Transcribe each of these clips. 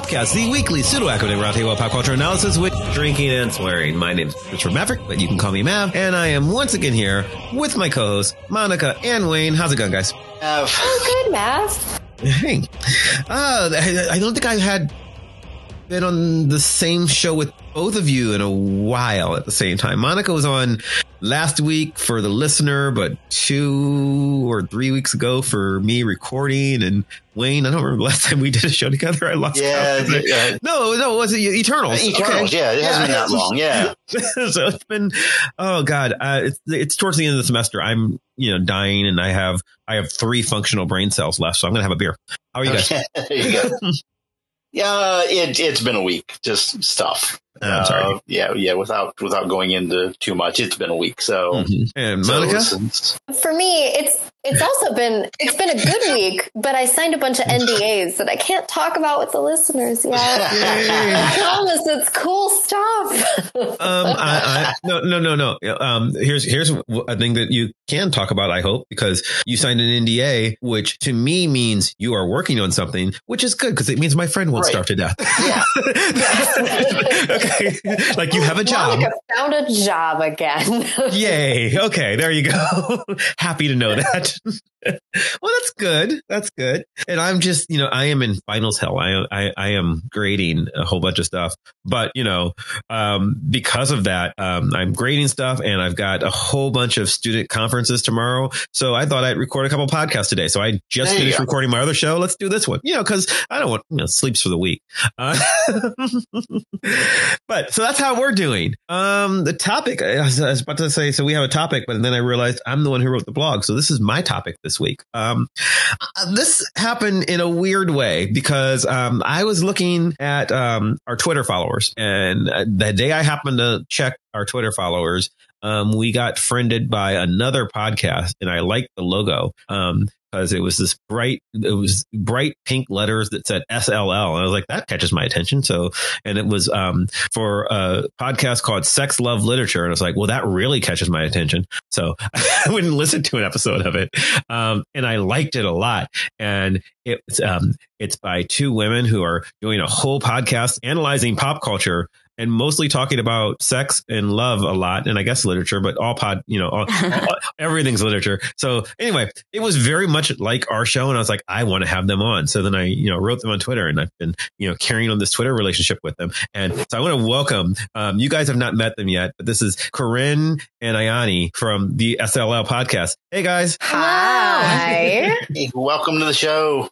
Popcast, the weekly pseudo-academic roundtable pop culture analysis with drinking and swearing. My name is Richard Maverick, but you can call me Mav, and I am once again here with my co-hosts, Monica and Wayne. How's it going, guys? Oh, good, Mav. Hey, uh, I, I don't think I had been on the same show with both of you in a while at the same time. Monica was on last week for the listener, but two or three weeks ago for me recording. And Wayne, I don't remember the last time we did a show together. I lost Yeah, yeah. no, no, it was it Eternals? Eternals, yeah, it hasn't been that long, yeah. so it's been, oh god, uh, it's it's towards the end of the semester. I'm you know dying, and I have I have three functional brain cells left, so I'm gonna have a beer. How are you guys? Yeah, it, it's been a week, just stuff. Uh, I'm sorry. Uh, yeah, yeah. Without without going into too much, it's been a week. So, Mhm. And Monica, since- For me, it's it's also been it's been a good week, but I signed a bunch of NDAs that I can't talk about with the listeners yet. I promise it's cool stuff. um, I, I, no, no, no, no. Um, here's here's a thing that you can talk about. I hope because you signed an NDA, which to me means you are working on something, which is good because it means my friend won't Right. starve to death. yeah, okay, like you have a job. Monica found a job again. Yay. Okay. There you go. Happy to know that. well, that's good. That's good. And I'm just, you know, I am in finals hell. I, I, I am grading a whole bunch of stuff, but you know, um, because of that, um, I'm grading stuff and I've got a whole bunch of student conferences tomorrow. So I thought I'd record a couple podcasts today. So I just There finished recording my other show. Let's do this one, you know, cause I don't want, you know, sleeps for the week. Uh, but so that's how we're doing. Um, the topic I was, I was about to say, so we have a topic, but then I realized I'm the one who wrote the blog. So this is my topic this week. Um, uh, this happened in a weird way because, um, I was looking at, um, our Twitter followers and uh, the day I happened to check our Twitter followers, um, we got friended by another podcast and I liked the logo. Um, because it was this bright, it was bright pink letters that said SLL. And I was like, that catches my attention. So, and it was, um, for a podcast called Sex, Love, Literature. And I was like, well, that really catches my attention. So I wouldn't listen to an episode of it. Um, and I liked it a lot. And it's, um, it's by two women who are doing a whole podcast analyzing pop culture and mostly talking about sex and love a lot, and I guess literature, but all pod, you know, all, all- everything's literature. So anyway, it was very much like our show, and I was like, I want to have them on. So then I, you know, wrote them on Twitter, and I've been, you know, carrying on this Twitter relationship with them. And so I want to welcome. Um, you guys have not met them yet, but this is Corinne and Ayani from the SLL podcast. Hey guys. Hi. Hey, welcome to the show.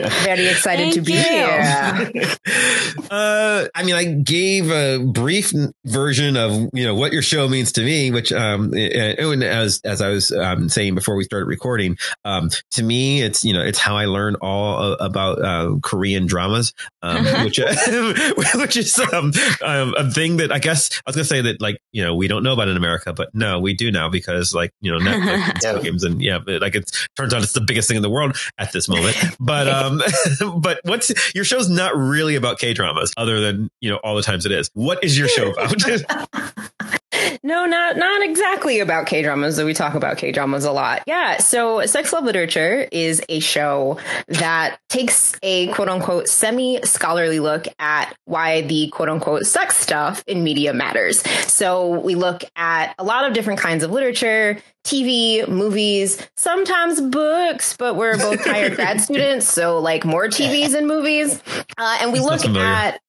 Very excited to be you. here. uh, I mean, I gave a brief version of you know what your show means to me, which um, and and as as I was um, saying before we started recording, um, to me, it's you know it's how I learned all about uh, Korean dramas, um, which which is um, um, a thing that I guess I was gonna say that like you know we don't know about in America, but no, we do now because like you know Netflix and Yeah. games and yeah, like it turns out it's the biggest thing in the world at this moment. But um, but what's your show's not really about K dramas, other than you know all the times it is. What is your show about? No, not not exactly about K dramas, though we talk about K dramas a lot. Yeah, so Sex Love Literature is a show that takes a quote unquote semi scholarly look at why the quote unquote sex stuff in media matters. So we look at a lot of different kinds of literature, TV, movies, sometimes books, but we're both hired grad students, so like more TVs and movies. Uh, and we Sounds look at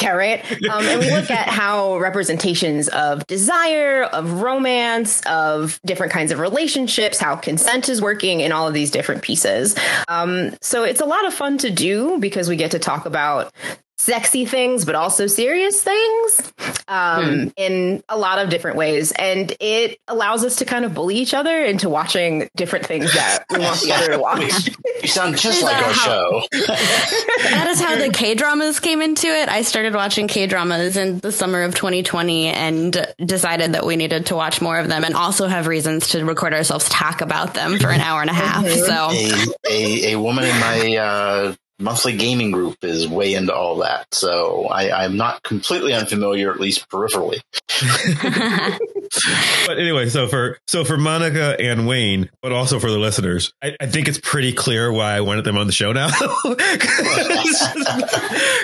yeah, right. Um, and we look at how representations of desire, of romance, of different kinds of relationships, how consent is working in all of these different pieces. Um, so it's a lot of fun to do because we get to talk about sexy things, but also serious things um, in a lot of different ways. And it allows us to kind of bully each other into watching different things that we want the other to watch. You sound just like our how- show. that is how the K dramas came into it. I started watching K dramas in the summer of 2020 and decided that we needed to watch more of them and also have reasons to record ourselves talk about them for an hour and a half. So a, a a woman in my uh, monthly gaming group is way into all that. So I, I'm not completely unfamiliar, at least peripherally. but anyway, so for so for Monica and Wayne, but also for the listeners, I, I think it's pretty clear why I wanted them on the show now.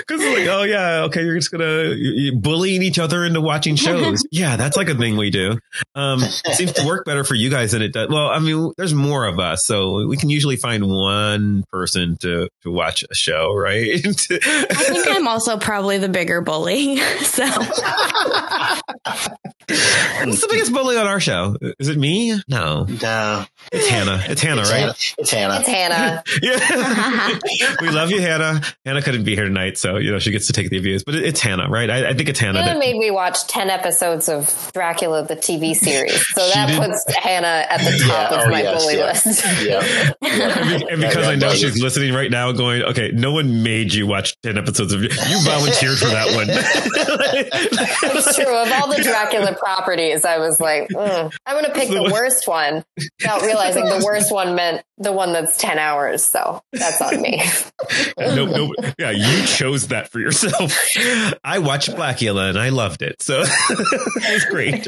Because like, oh yeah, okay, you're just gonna you're bullying each other into watching shows. yeah, that's like a thing we do. Um, it seems to work better for you guys than it does. Well, I mean, there's more of us, so we can usually find one person to to watch show, right? I think I'm also probably the bigger bully. So What's the biggest bully on our show? Is it me? No, No, it's Hannah. It's Hannah, it's right? Hannah. It's Hannah. It's Hannah. Yeah, we love you, Hannah. Hannah couldn't be here tonight, so you know she gets to take the abuse. But it's Hannah, right? I, I think it's Hannah. Hannah That, made me watch 10 episodes of Dracula, the TV series. So that did? puts Hannah at the top Yeah, of oh, my yes, bully yeah. list. yeah. and and because Yeah, I know she's listening right now, going, okay, no one made you watch ten episodes of you volunteered for that one. It's true. Of all the Dracula properties, I was like, mm, I'm going to pick the worst one without realizing the worst one meant the one that's 10 hours. So that's on me. no, no, yeah, you chose that for yourself. I watched Blackula and I loved it, so it was great.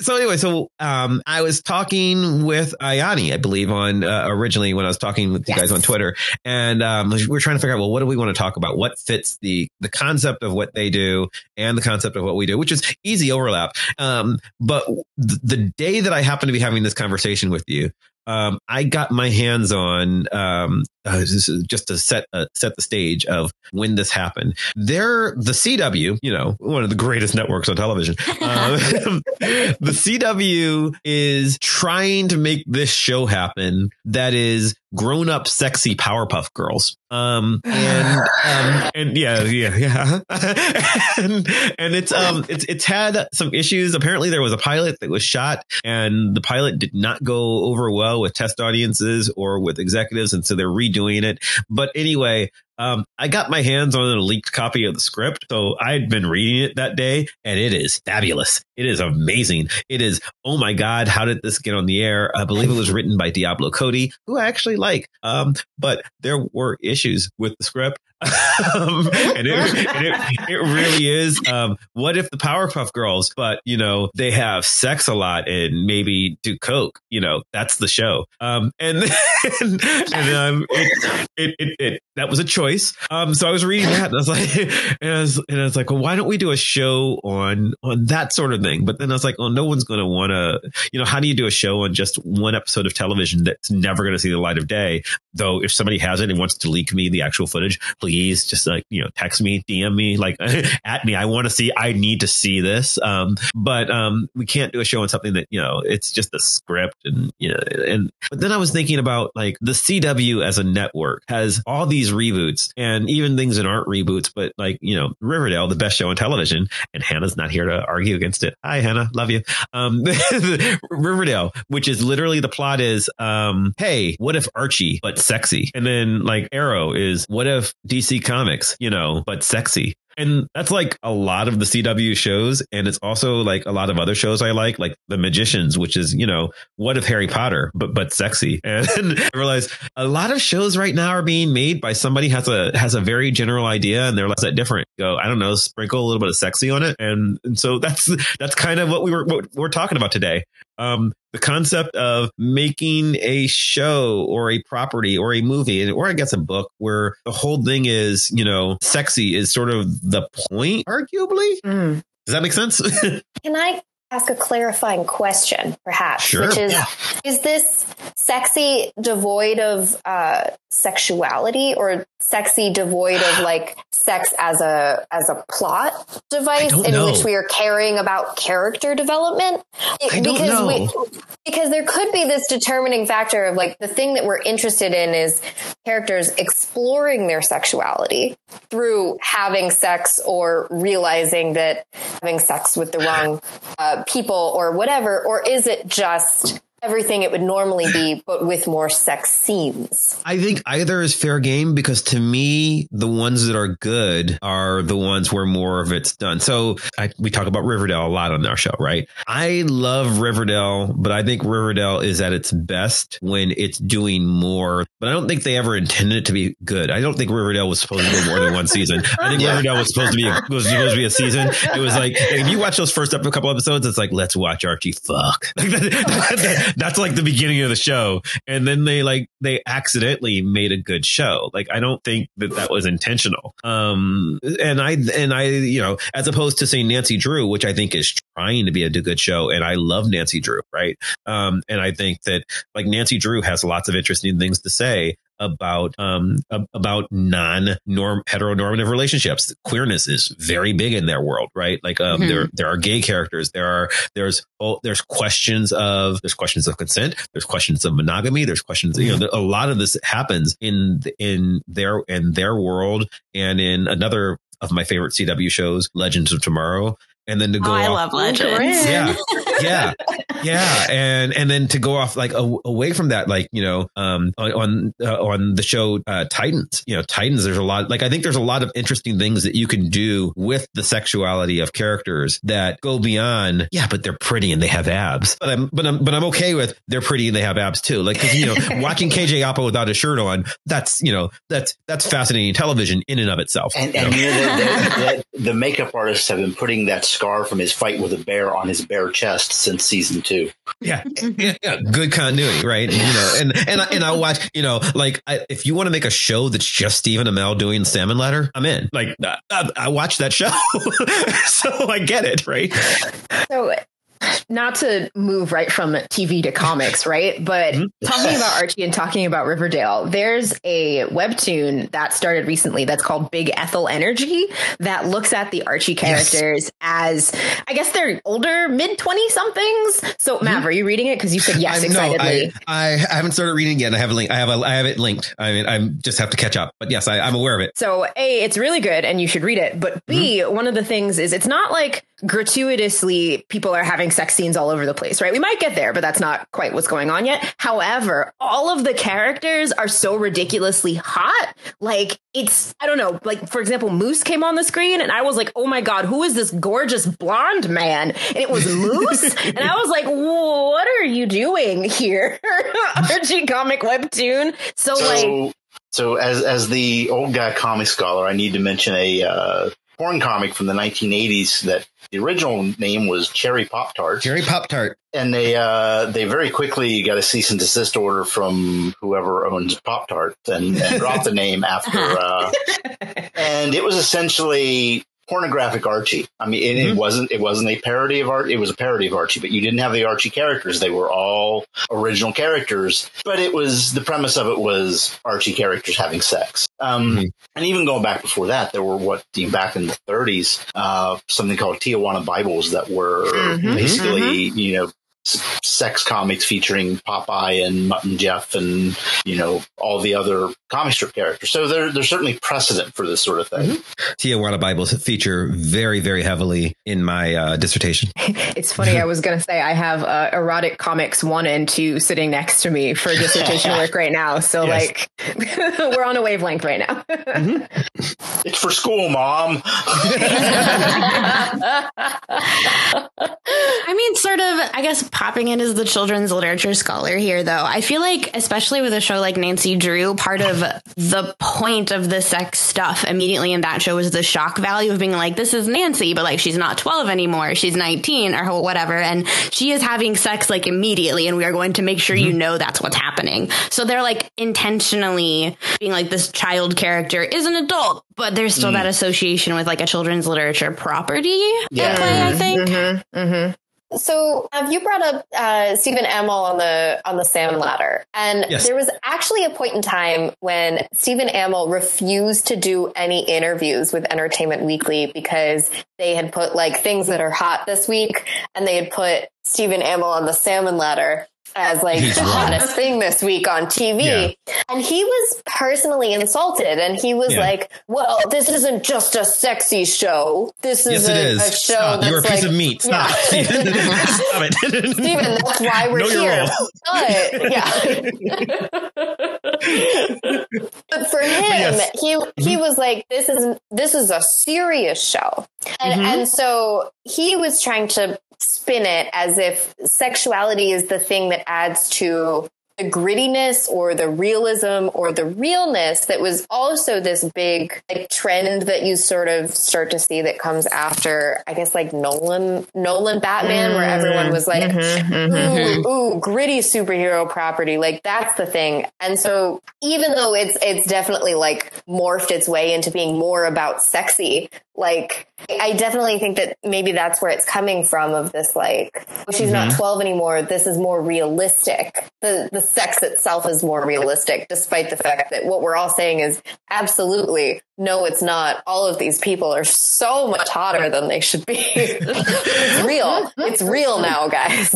so anyway, so um, I was talking with Ayani, I believe, on uh, originally when I was talking with you guys on Twitter, and um, We're trying to figure out, well, what do we want to talk about? What fits the the concept of what they do and the concept of what we do, which is easy overlap. Um, but th- the day that I happen to be having this conversation with you, um, I got my hands on um, uh, just to set uh, set the stage of when this happened. They're the CW, you know, one of the greatest networks on television. Um, the CW is trying to make this show happen. That is grown up, sexy Powerpuff Girls. Um, and um, and yeah, yeah, yeah, and and it's um, it's it's had some issues. Apparently, there was a pilot that was shot, and the pilot did not go over well with test audiences or with executives, and so they're redoing it. But anyway, um, I got my hands on a leaked copy of the script, so I had been reading it that day, and it is fabulous. It is amazing. It is, oh my god, how did this get on the air? I believe it was written by Diablo Cody, who I actually like. Um, but there were issues with the script. Um, and, it, and it, it really is. Um, what if the Powerpuff Girls, but you know, they have sex a lot and maybe do coke? You know, that's the show. Um, and and, and um, it, that was a choice. Um, so I was reading that and I was like, and I was, and I was like, well, why don't we do a show on on that sort of thing? But then I was like, well, no one's going to want to, you know, how do you do a show on just one episode of television that's never going to see the light of day? Though, if somebody has it and wants to leak me the actual footage, please just like you know, text me, DM me, like at me. I want to see. I need to see this. Um, but um, we can't do a show on something that you know it's just a script and you know and. But then I was thinking about like the CW as a network has all these reboots and even things that aren't reboots, but like you know Riverdale, the best show on television, and Hannah's not here to argue against it. Hi, Hannah, love you. Um, Riverdale, which is literally the plot is, um, hey, what if Archie but sexy? And then like Arrow is, what if DC Comics, you know, but sexy? And that's like a lot of the CW shows. And it's also like a lot of other shows I like, like The Magicians, which is, you know, what if Harry Potter, but, but sexy. And I realized a lot of shows right now are being made by somebody has a, has a very general idea and they're less that different. Go, I don't know, sprinkle a little bit of sexy on it. And, and so that's, that's kind of what we were, what we're talking about today. Um, the concept of making a show or a property or a movie or I guess a book where the whole thing is, you know, sexy is sort of the point, arguably. Mm. Does that make sense? Can I ask a clarifying question, perhaps? Sure. Which is, Yeah. is this sexy devoid of uh, sexuality or sexy devoid of like sex as a as a plot device in know. which we are caring about character development? I don't because we because there could be this determining factor of like the thing that we're interested in is characters exploring their sexuality through having sex or realizing that having sex with the wrong uh, people or whatever or is it just everything it would normally be, but with more sex scenes. I think either is fair game because to me, the ones that are good are the ones where more of it's done. So I, we talk about Riverdale a lot on our show, right? I love Riverdale, but I think Riverdale is at its best when it's doing more. But I don't think they ever intended it to be good. I don't think Riverdale was supposed to go more than one season. I think Riverdale was supposed to be was supposed to be a season. It was like if you watch those first up a couple episodes, it's like let's watch Archie fuck. That's like the beginning of the show, and then they like they accidentally made a good show. Like I don't think that that was intentional. Um, and I and I you know as opposed to saying Nancy Drew, which I think is trying to be a good show, and I love Nancy Drew, right? Um, and I think that like Nancy Drew has lots of interesting things to say about um about non norm heteronormative relationships. Queerness is very big in their world, right? Like um mm-hmm. there there are gay characters, there are there's oh there's questions of there's questions of consent, there's questions of monogamy, there's questions you know a lot of this happens in in their in their world and in another of my favorite CW shows, Legends of Tomorrow and then to go oh, I off, love legends. Yeah. Yeah. Yeah. And, and then to go off like a, away from that, like, you know, um, on, uh, on the show, uh, Titans, you know, Titans, there's a lot, like, I think there's a lot of interesting things that you can do with the sexuality of characters that go beyond, yeah, but they're pretty and they have abs. But I'm, but I'm, but I'm okay with they're pretty and they have abs too. Like, cause, you know, watching KJ Apa without a shirt on, that's, you know, that's, that's fascinating television in and of itself. And, and you know, the, the, the makeup artists have been putting that scar from his fight with a bear on his bare chest since season two. Yeah, yeah, yeah. good continuity, right? You know, and and and I watch, you know, like I, if you want to make a show that's just Stephen Amell doing Salmon Ladder, I'm in. Like I, I watch that show, so I get it, right? So not to move right from TV to comics, right? But mm-hmm. talking about Archie and talking about Riverdale, there's a webtoon that started recently that's called Big Ethel Energy that looks at the Archie characters yes. as, I guess they're older, mid 20 somethings. So, Matt, mm-hmm. are you reading it? Because you said yes I, excitedly. No, I, I, haven't started reading yet. I have a link. I have a, I have it linked. I mean, I just have to catch up. But yes, I, am aware of it. So, A, it's really good and you should read it. But B, mm-hmm. one of the things is it's not like gratuitously people are having sex scenes all over the place, right? We might get there, but that's not quite what's going on yet. However, all of the characters are so ridiculously hot. Like it's, I don't know, like for example, Moose came on the screen and I was like, oh my God, who is this gorgeous blonde man? And it was Moose. and I was like, what are you doing here? Archie comic webtoon. So, so like, so as as the old guy comic scholar, I need to mention a uh, porn comic from the 1980s that the original name was Cherry Pop Tart. Cherry Pop Tart. And they uh, they very quickly got a cease and desist order from whoever owns Pop Tart and, and dropped the name after. Uh, and it was essentially pornographic Archie. I mean, it, mm-hmm. it, wasn't it wasn't a parody of art. It was a parody of Archie, but you didn't have the Archie characters. They were all original characters. But it was the premise of it was Archie characters having sex. Um, mm-hmm. And even going back before that, there were what back in the 30s, uh, something called Tijuana Bibles that were mm-hmm. basically mm-hmm. you know sex comics featuring Popeye and Mutt and Jeff and you know all the other comic strip characters. So there, there's certainly precedent for this sort of thing. Mm-hmm. Tijuana Bibles feature very very heavily in my uh, dissertation. it's funny. I was going to say I have uh, erotic comics one and two sitting next to me for dissertation work right now. So yes. like we're on a wavelength right now. mm-hmm. It's for school, mom. I mean, sort of. I guess popping in as the children's literature scholar here, though. I feel like, especially with a show like Nancy Drew, part of the point of the sex stuff immediately in that show was the shock value of being like, this is Nancy, but like she's not 12 anymore. She's 19 or whatever. And she is having sex like immediately. And we are going to make sure mm-hmm. you know that's what's happening. So they're like intentionally being like, this child character is an adult, but there's still mm. that association with like a children's literature property. Yeah. Play, I think. Mm-hmm. Mm-hmm. So, have you brought up uh, Stephen Amell on the on the Salmon Ladder? And yes. there was actually a point in time when Stephen Amell refused to do any interviews with Entertainment Weekly because they had put like things that are hot this week, and they had put Stephen Amell on the Salmon Ladder. As like He's the hottest thing this week on TV. Yeah. And he was personally insulted and he was yeah. like, well, this isn't just a sexy show. This is, yes, a, is. a, show Stop. You're a piece like, of meat. Stop. Yeah. Stop it. Stephen, that's why we're know here. But yeah. but for him, yes. he he mm-hmm. was like, this is this is a serious show. And mm-hmm. and so he was trying to spin it as if sexuality is the thing that adds to the grittiness or the realism or the realness that was also this big like trend that you sort of start to see that comes after I guess like Nolan Nolan Batman mm-hmm. where everyone was like mm-hmm, mm-hmm. Ooh, ooh gritty superhero property like that's the thing and so even though it's it's definitely like morphed its way into being more about sexy like i definitely think that maybe that's where it's coming from of this like she's mm-hmm. not 12 anymore this is more realistic the the sex itself is more realistic despite the fact that what we're all saying is absolutely no it's not all of these people are so much hotter than they should be it's real it's real now guys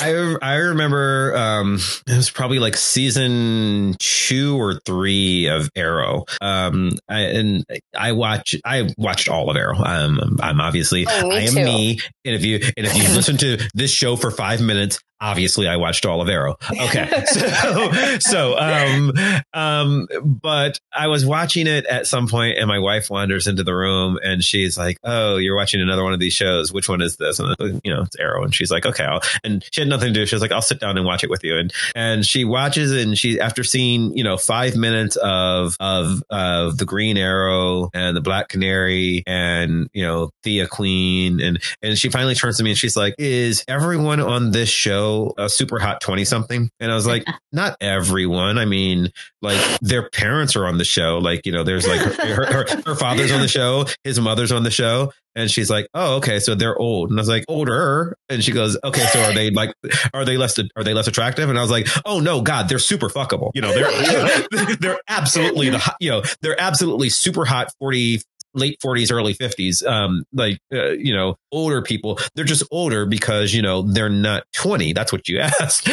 i i remember um it was probably like season 2 or 3 of arrow um I, and i watch I watched all of Arrow. Um, I'm obviously oh, I am too. me. And if you and if you listen to this show for five minutes, obviously I watched all of Arrow. Okay. So, so, um, um, but I was watching it at some point and my wife wanders into the room and she's like, Oh, you're watching another one of these shows. Which one is this? And you know, it's Arrow. And she's like, okay. I'll, and she had nothing to do. She was like, I'll sit down and watch it with you. And, and she watches and she, after seeing, you know, five minutes of, of, of the green arrow and the black canary and, you know, Thea Queen. And, and she finally turns to me and she's like, is everyone on this show a super hot 20 something. And I was like, not everyone. I mean, like their parents are on the show. Like, you know, there's like her, her, her, her father's on the show, his mother's on the show. And she's like, "Oh, okay, so they're old." And I was like, "Older?" And she goes, "Okay, so are they like, are they less, are they less attractive?" And I was like, "Oh no, God, they're super fuckable. You know, they're they're absolutely the you know they're absolutely super hot 40, late 40s early 50s um like uh, you know older people they're just older because you know they're not 20 that's what you asked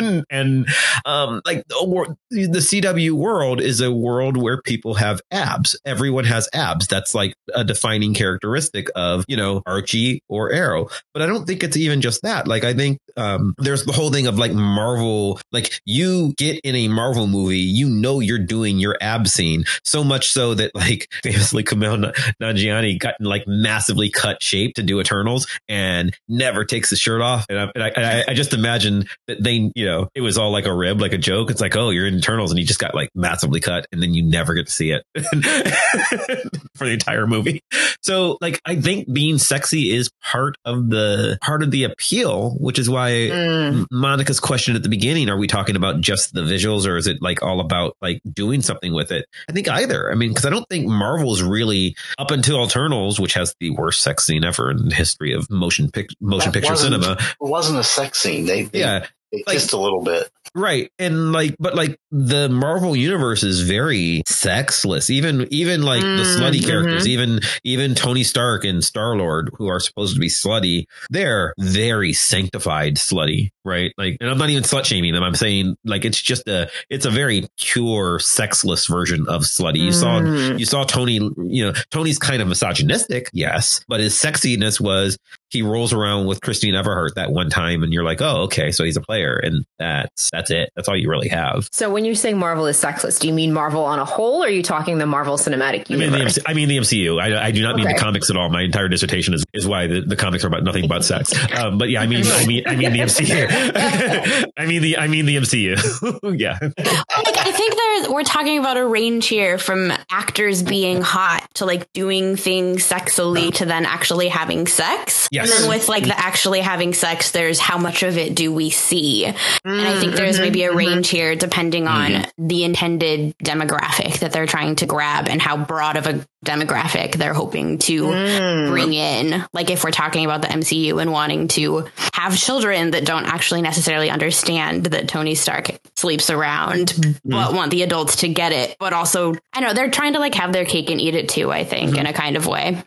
and, and um like the the cw world is a world where people have abs. Everyone has abs. That's like a defining characteristic of you know archie or arrow. But i don't think it's even just that. Like i think um there's the whole thing of like marvel like you get in a marvel movie you know you're doing your ab scene so much so that like famously Kumail Nanjiani got in like massively cut shape to do Eternals and never takes his shirt off. And I, and I, I, just imagine that they, you know, it was all like a rib, like a joke. It's like, oh, you're in Eternals and he just got like massively cut and then you never get to see it for the entire movie. So like, I think being sexy is part of the, part of the appeal, which is why mm. Monica's question at the beginning, are we talking about just the visuals or is it like all about like doing something with it? I think either. I mean, cause I don't think Marvel's really really up until Eternals, which has the worst sex scene ever in the history of motion pic- motion that picture cinema. It wasn't a sex scene. They, they yeah, they like, kissed a little bit. Right. And like, but like the Marvel universe is very sexless. Even, even like mm, the slutty mm-hmm. characters, even, even Tony Stark and Star Lord, who are supposed to be slutty, they're very sanctified slutty. Right. Like, and I'm not even slut shaming them. I'm saying like, it's just a, it's a very pure sexless version of slutty. You mm. saw, you saw Tony, you know, Tony's kind of misogynistic. Yes. But his sexiness was he rolls around with Christine Everhart that one time and you're like, oh, okay. So he's a player. And that's, that's it. That's all you really have. So when you say Marvel is sexless, do you mean Marvel on a whole, or are you talking the Marvel Cinematic Universe? I mean the, MC, I mean the MCU. I, I do not mean okay. the comics at all. My entire dissertation is, is why the, the comics are about nothing but sex. Um, but yeah, I mean, I mean, I mean the MCU. I mean the, I mean the MCU. yeah. Oh like, I think there's, we're talking about a range here from actors being hot to like doing things sexily to then actually having sex. Yes. And then with like the actually having sex, there's how much of it do we see? And I think there's mm-hmm. maybe a range here depending on mm-hmm. the intended demographic that they're trying to grab and how broad of a demographic they're hoping to mm. bring in. Like if we're talking about the MCU and wanting to have children that don't actually necessarily understand that Tony Stark sleeps around, but want the adults to get it, but also I know they're trying to like have their cake and eat it too. I think mm-hmm. in a kind of way.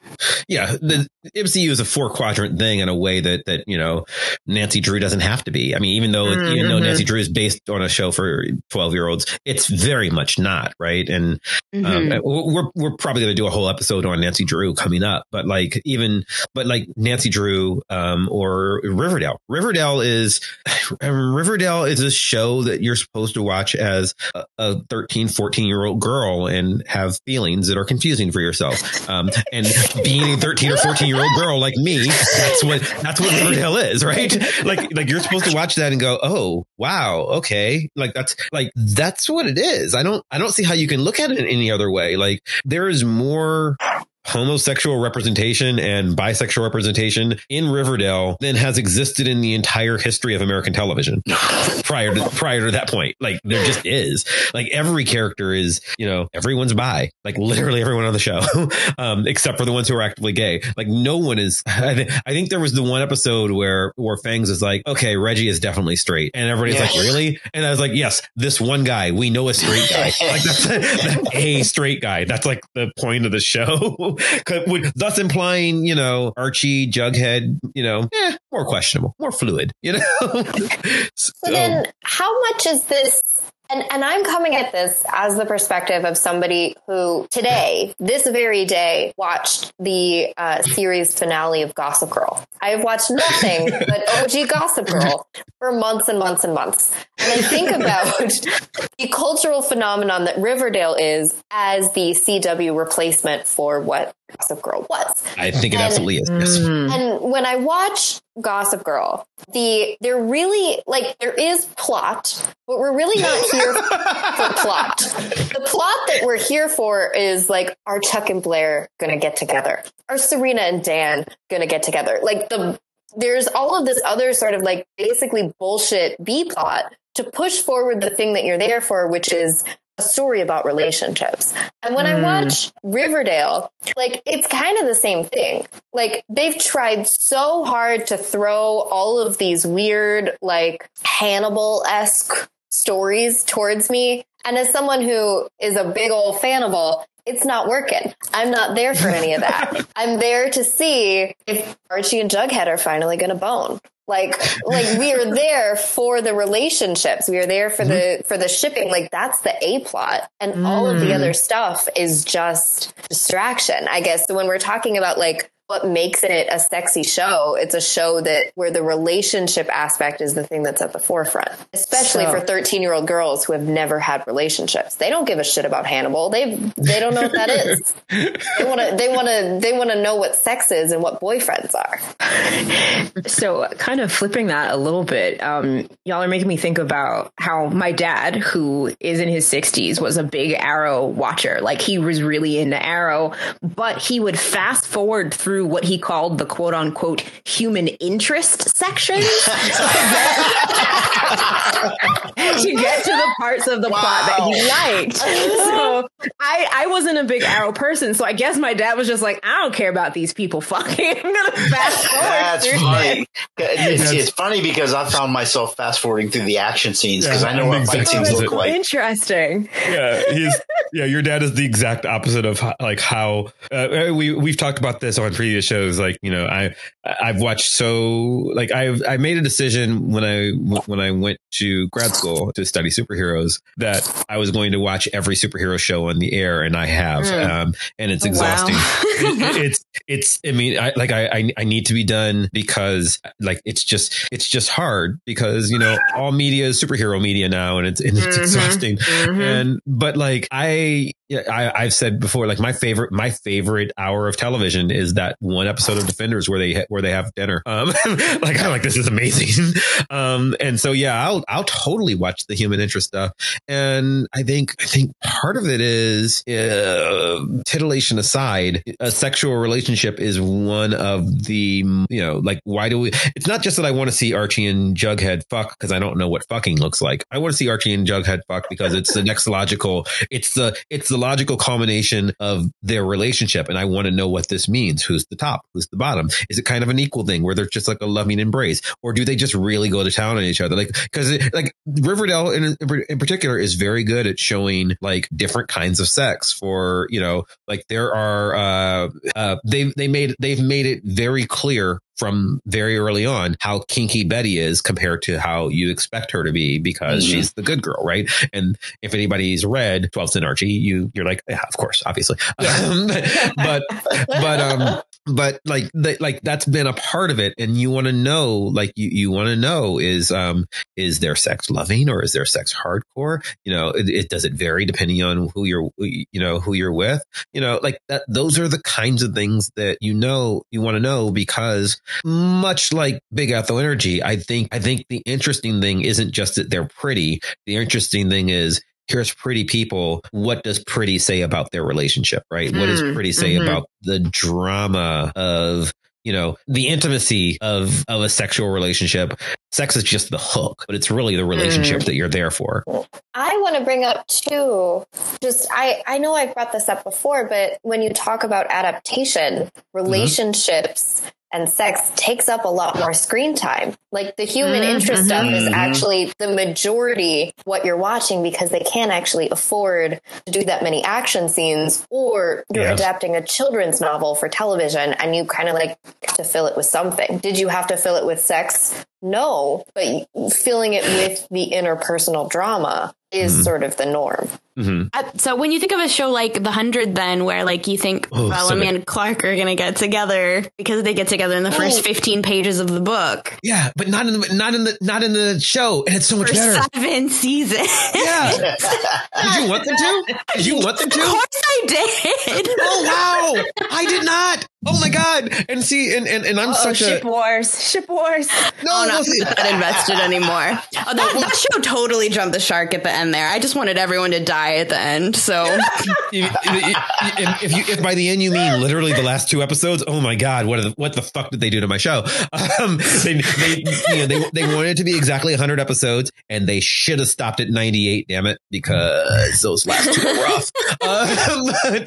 Yeah, the MCU is a four quadrant thing in a way that that you know Nancy Drew doesn't have to be. I mean, even though mm-hmm. even though Nancy Drew is based on a show for twelve year olds, it's very much not right. And um, mm-hmm. um, we're we're probably going to do a whole episode on Nancy Drew coming up. But like even but like Nancy Drew um, or Riverdale, Riverdale is Riverdale is a show that you're supposed to watch as a, a 13, 14 year old girl and have feelings that are confusing for yourself. Um, and being a 13 or 14 year old girl like me, that's what, that's what Riverdale is, right? Like, like you're supposed to watch that and go, Oh, wow. Okay. Like that's like, that's what it is. I don't, I don't see how you can look at it in any other way. Like there is more homosexual representation and bisexual representation in Riverdale than has existed in the entire history of American television prior to prior to that point. Like there just is. Like every character is, you know, everyone's bi. Like literally everyone on the show, um, except for the ones who are actively gay. Like no one is. I, th- I, think there was the one episode where where Fangs is like, okay, Reggie is definitely straight, and everybody's like, really? And I was like, yes, this one guy we know a straight guy. like that's, that's a straight guy. That's like the point of the show. thus implying, you know, Archie, Jughead, you know, eh, more questionable, more fluid, you know? so, so then how much is this and, and I'm coming at this as the perspective of somebody who today, this very day, watched the uh, series finale of Gossip Girl. I have watched nothing but OG Gossip Girl for months and months and months. And I think about the cultural phenomenon that Riverdale is as the CW replacement for what Gossip Girl was. I think it and, absolutely is. Yes. Mm. And when I watch Gossip Girl, the there really like there is plot, but we're really not here for plot. The plot that we're here for is like are Chuck and Blair gonna get together? Are Serena and Dan gonna get together? Like the there's all of this other sort of like basically bullshit B plot to push forward the thing that you're there for, which is a story about relationships. And when mm. I hmm. watch Riverdale, like it's kind of the same thing. Like they've tried so hard to throw all of these weird, like Hannibal esque stories towards me. And as someone who is a big old fan of all, it's not working. I'm not there for any of that. I'm there to see if Archie and Jughead are finally going to bone. Like, like we are there for the relationships. We are there for mm-hmm. the, for the shipping. Like that's the A plot and mm. all of the other mm. stuff is just distraction. I guess So when we're talking about like what makes it a sexy show. It's a show that where the relationship aspect is the thing that's at the forefront, especially so. for 13 year old girls who have never had relationships. They don't give a shit about Hannibal. They they don't know what that is. They want to they want to they want to know what sex is and what boyfriends are. So, kind of flipping that a little bit, um, y'all are making me think about how my dad, who is in his 60s, was a big Arrow watcher. Like he was really into Arrow, but he would fast forward through through what he called the quote unquote human interest section to, get, to the parts of the wow. plot that he liked. So I, I wasn't a big Arrow person, so I guess my dad was just like, I don't care about these people fucking. I'm gonna fast forward. That's funny. It's, it's, funny because I found myself fast forwarding through the action scenes because yeah, I know what fight scenes look like. Interesting. Yeah, he's yeah. Your dad is the exact opposite of like how uh, we we've talked about this on previous shows like you know i i've watched so like i've i made a decision when i when i went to grad school to study superheroes that i was going to watch every superhero show on the air and i have mm. um, and it's exhausting wow. it, it's it's i mean i like I, I need to be done because like it's just it's just hard because you know all media is superhero media now and it's and it's mm-hmm. exhausting mm-hmm. and but like i yeah, I, have said before, like my favorite, my favorite hour of television is that one episode of Defenders where they where they have dinner. Um, like I'm like this is amazing. Um, and so yeah, I'll I'll totally watch the human interest stuff. And I think I think part of it is uh, titillation aside, a sexual relationship is one of the you know like why do we? It's not just that I want to see Archie and Jughead fuck because I don't know what fucking looks like. I want to see Archie and Jughead fuck because it's the next logical. It's the it's the logical culmination of their relationship. And I want to know what this means. Who's the top? Who's the bottom? Is it kind of an equal thing where they're just like a loving embrace or do they just really go to town on each other? Like, cause like Riverdale in, in particular is very good at showing like different kinds of sex for, you know, like there are, uh, uh, they, they made, they've made it very clear from very early on how kinky Betty is compared to how you expect her to be because mm-hmm. she's the good girl, right? And if anybody's read 12th and Archie, you you're like, yeah, of course, obviously. Yeah. but but um but like the, like that's been a part of it and you want to know like you you want to know is um is their sex loving or is their sex hardcore? You know it, it, does it vary depending on who you're you know who you're with? You know like that those are the kinds of things that you know you want to know because much like big Ethel energy i think i think the interesting thing isn't just that they're pretty. The interesting thing is here's pretty people. What does pretty say about their relationship, right? Mm, what does hmm, pretty say mm-hmm. about the drama of you know the intimacy of of a sexual relationship sex is just the hook but it's really the relationship mm. that you're there for i want to bring up too just i i know i've brought this up before but when you talk about adaptation mm-hmm. relationships mm-hmm and sex takes up a lot more screen time. Like the human mm-hmm. interest stuff is mm-hmm. actually the majority what you're watching because they can't actually afford to do that many action scenes or you're yes. adapting a children's novel for television and you kind of like to fill it with something. Did you have to fill it with sex? No, but filling it with the interpersonal drama is mm-hmm. sort of the norm. Mm-hmm. Uh, so when you think of a show like The Hundred, then where like you think oh, Bellamy so and Clarke are going to get together because they get together in the first oh. fifteen pages of the book. Yeah, but not in the not in the not in the show, and it's so much For better. Seven seasons. Yeah. did you want them to? Did you want them to? Of course I did. oh wow! I did not. Oh my god! And see, and and, and I'm Uh-oh, such ship a wars, ship wars. No, oh, not invested anymore. Oh, that, that show totally jumped the shark at the end there. I just wanted everyone to die at the end. So if, if, if, you if by the end you mean literally the last two episodes, oh my god, what the, what the fuck did they do to my show? Um, they they you know they they wanted it to be exactly 100 episodes, and they should have stopped at 98. Damn it, because those last two were rough. Um, but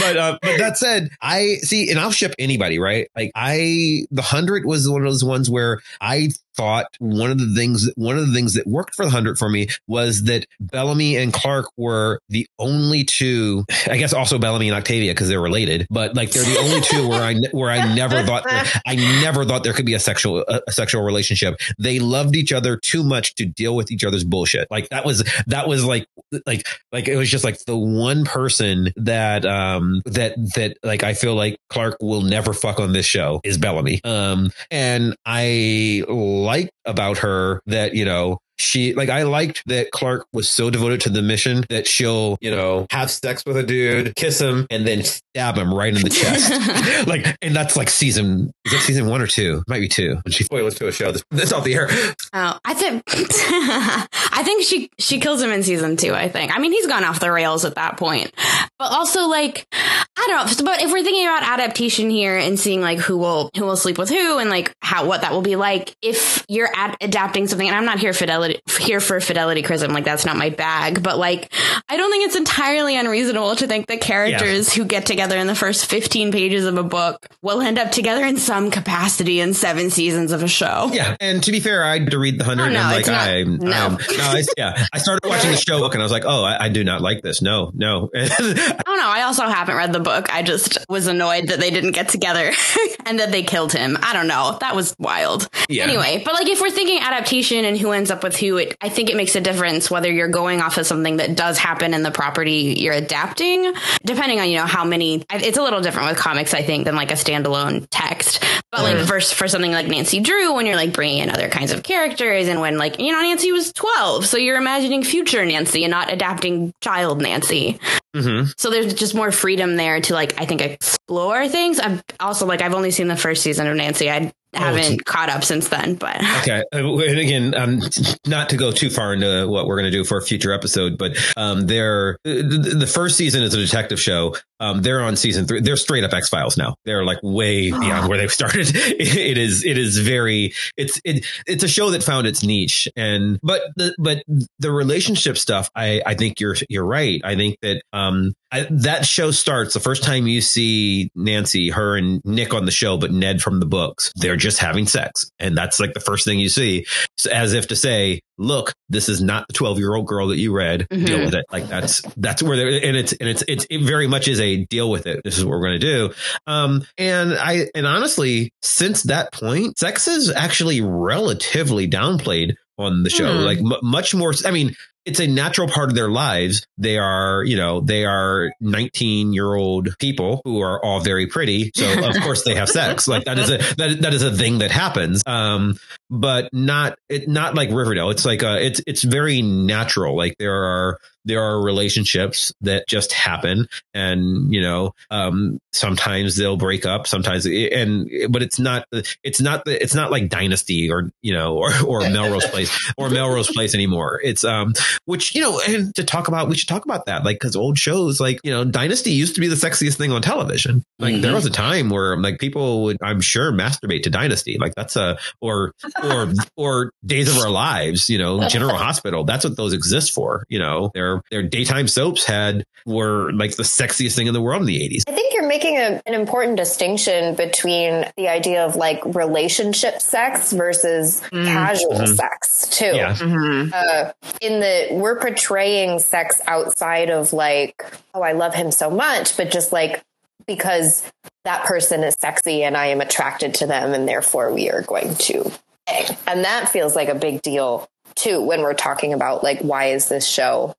but, uh, but that said, I see, and I'll ship anybody, right? Like I, the hundred was one of those ones where I thought one of the things one of the things that worked for the hundred for me was that Bellamy and Clarke were the only two. I guess also Bellamy and Octavia because they're related, but like they're the only two where I where I never thought I never thought there could be a sexual a sexual relationship. They loved each other too much to deal with each other's bullshit. Like that was that was like like like it was just like the one person that um that that like I feel like Clarke will never fuck on this show is Bellamy. Um and I liked about her that, you know, she like I liked that Clarke was so devoted to the mission that she'll, you know, have sex with a dude, kiss him, and then stab him right in the chest. like, and that's like season is it season one or two? Might be two. When she spoilers to a show. This, this off the air. Oh, I think I think she she kills him in season two. I think. I mean, he's gone off the rails at that point. But also, like, I don't know. But if we're thinking about adaptation here and seeing like who will who will sleep with who and like how what that will be like, if you're ad- adapting something, and I'm not here fidelity fidelity here for fidelity criticism. Like that's not my bag, but like I don't think it's entirely unreasonable to think that characters who get together in the first 15 pages of a book will end up together in some capacity in seven seasons of a show. Yeah, and to be fair, I had to read the hundred oh, no, and like not, I no, um, no I, yeah, I started watching the show book and I was like, oh, I, I do not like this. No, no. I don't know. I also haven't read the book. I just was annoyed that they didn't get together and that they killed him. I don't know. That was wild. Yeah. Anyway, but like if we're thinking adaptation and who ends up with who, it I think it makes a difference whether you're going off of something that does happen in the property you're adapting, depending on you know how many. It's a little different with comics, I think, than like a standalone text. But like mm. for for something like Nancy Drew, when you're like bringing in other kinds of characters, and when like you know Nancy was 12, so you're imagining future Nancy and not adapting child Nancy. Mm-hmm. So there's just more freedom there to like I think explore things. I'm also like I've only seen the first season of Nancy. I haven't oh, caught up since then. But okay, uh, and again, um, not to go too far into what we're going to do for a future episode, but um, they're the, the first season is a detective show. Um, they're on season three. They're straight up X Files now. They're like way beyond where they've started. it is it is very it's it it's a show that found its niche and but the but the relationship stuff. I I think you're you're right. I think that um I, that show starts the first time you see Nancy, her and Nick on the show, but Ned from the books. They're just having sex, and that's like the first thing you see, as if to say, "Look, this is not the twelve-year-old girl that you read. Mm-hmm. Deal with it." Like that's that's where they're, and it's and it's it's it very much is a deal with it. This is what we're going to do. Um, and I and honestly, since that point, sex is actually relatively downplayed on the show. Mm. Like m- much more. I mean, it's a natural part of their lives. They are, you know, they are 19 year old people who are all very pretty. So of course they have sex. Like that is a, that, that is a thing that happens. Um, but not, it, not like Riverdale. It's like, uh, it's, it's very natural. Like there are, there are relationships that just happen and you know um, sometimes they'll break up sometimes and but it's not it's not the it's not like dynasty or you know or or melrose place or melrose place anymore it's um which you know and to talk about we should talk about that like because old shows like you know dynasty used to be the sexiest thing on television like mm-hmm. there was a time where like people would i'm sure masturbate to dynasty like that's a or or or days of our lives you know general hospital that's what those exist for you know they're their daytime soaps had were like the sexiest thing in the world in the 80s. I think you're making a, an important distinction between the idea of like relationship sex versus mm. casual mm-hmm. sex too. Yeah. Mm-hmm. Uh, in the we're portraying sex outside of like, oh, I love him so much, but just like because that person is sexy and I am attracted to them and therefore we are going to and that feels like a big deal too when we're talking about like why is this show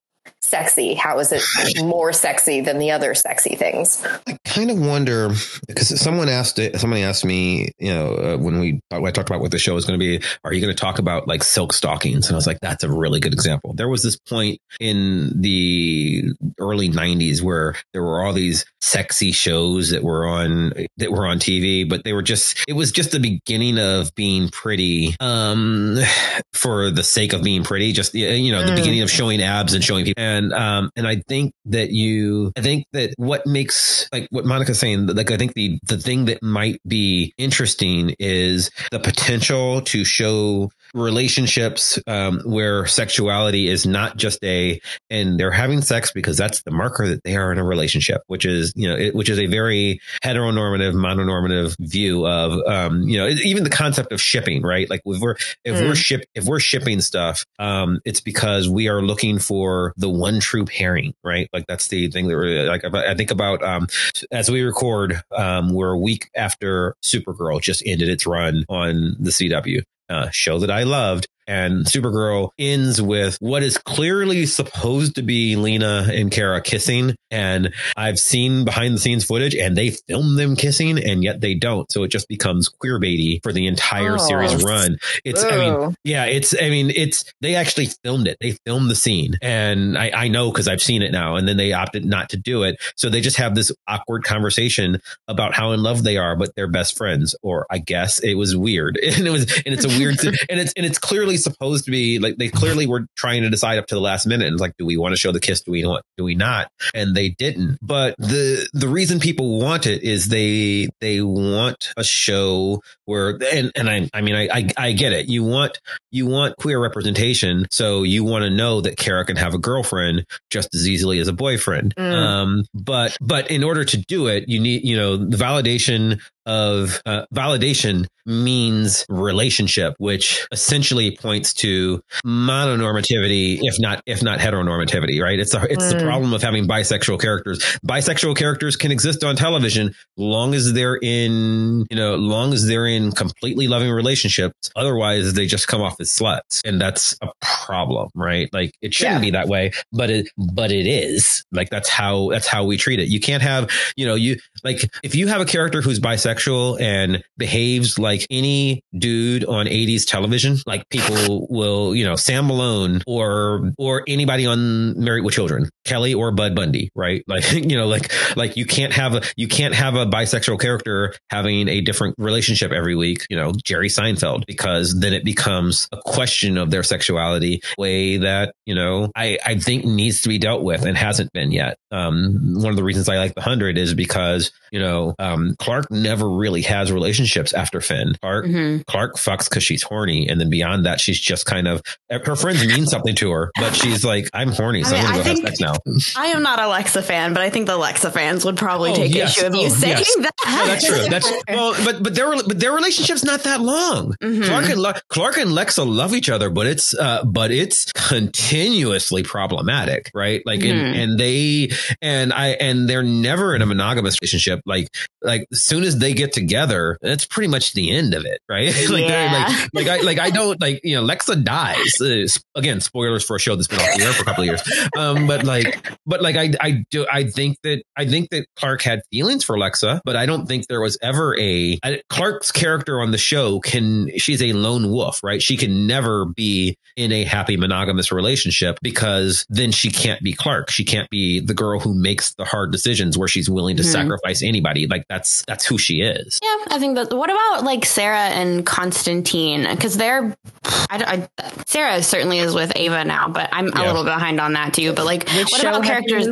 sexy? How is it more sexy than the other sexy things? I kind of wonder because someone asked it. Somebody asked me, you know, uh, when we when I talked about what the show is going to be, are you going to talk about like silk stockings? And I was like, that's a really good example. There was this point in the early '90s where there were all these sexy shows that were on that were on TV, but they were just it was just the beginning of being pretty um for the sake of being pretty, just you know, the mm. beginning of showing abs and showing people. And um and I think that you I think that what makes like what Monica's saying, like I think the the thing that might be interesting is the potential to show relationships um, where sexuality is not just a and they're having sex because that's the marker that they are in a relationship, which is you know it, which is a very heteronormative, mononormative view of um, you know even the concept of shipping, right? Like if we're if mm. we're ship if we're shipping stuff, um, it's because we are looking for the one true pairing, right? Like that's the thing that we're like. I think about um, as we record, um, we're a week after Supergirl just ended its run on the CW uh, show that I loved. And Supergirl ends with what is clearly supposed to be Lena and Kara kissing. And I've seen behind the scenes footage and they film them kissing and yet they don't. So it just becomes queer baity for the entire oh. series run. It's, I mean, yeah, it's, I mean, it's, they actually filmed it. They filmed the scene and I, I know because I've seen it now and then they opted not to do it. So they just have this awkward conversation about how in love they are, but they're best friends. Or I guess it was weird and it was, and it's a weird, and it's, and it's clearly supposed to be like they clearly were trying to decide up to the last minute. And like do we want to show the kiss? Do we want do we not? And they didn't. But the the reason people want it is they they want a show where and and I I mean I I, I get it. You want you want queer representation. So you want to know that Kara can have a girlfriend just as easily as a boyfriend. Mm. um but but in order to do it you need you know the validation of uh, validation means relationship, which essentially points to mononormativity, if not if not heteronormativity. Right? It's a, it's mm. the problem of having bisexual characters. Bisexual characters can exist on television long as they're in you know long as they're in completely loving relationships. Otherwise, they just come off as sluts, and that's a problem, right? Like it shouldn't yeah. be that way, but it but it is. Like that's how that's how we treat it. You can't have you know you like if you have a character who's bisexual bisexual and behaves like any dude on 80s television, like people will, you know, Sam Malone or or anybody on Married with Children, Kelly or Bud Bundy, right? Like, you know, like like you can't have a you can't have a bisexual character having a different relationship every week, you know, Jerry Seinfeld, because then it becomes a question of their sexuality way that, you know, I, I think needs to be dealt with and hasn't been yet. Um, one of the reasons I like the hundred is because, you know, um, Clarke never really has relationships after Finn. Clarke, mm-hmm. Clarke fucks because she's horny. And then beyond that, she's just kind of, her friends mean something to her, but she's like, I'm horny, so I am going to go have sex now. I am not a Lexa fan, but I think the Lexa fans would probably oh, take yes. issue of oh, you saying yes. that. No, that's true. That's well, but but their but their relationship's not that long. Mm-hmm. Clarke and Le- Clarke and Lexa love each other, but it's uh, but it's continuously problematic, right? Like mm-hmm. and, and they and I and they're never in a monogamous relationship. Like like as soon as they get together, that's pretty much the end of it, right? like yeah. like like I like I don't like you know Lexa dies uh, again. Spoilers for a show that's been off the air for a couple of years, um, but like but like I I do I think that I think that Clarke had feelings for Lexa, but I don't think there was ever a, a Clarke's character on the show can she's a lone wolf, right? She can never be in a happy monogamous relationship because then she can't be Clarke. She can't be the girl who makes the hard decisions where she's willing to mm-hmm. sacrifice anybody. Like that's that's who she is. Yeah, I think that. What about like Sarah and Constantine? Because they're, I, I, Sarah certainly is with Ava now, but I'm yeah. a little behind on that too. But like, Which what about characters?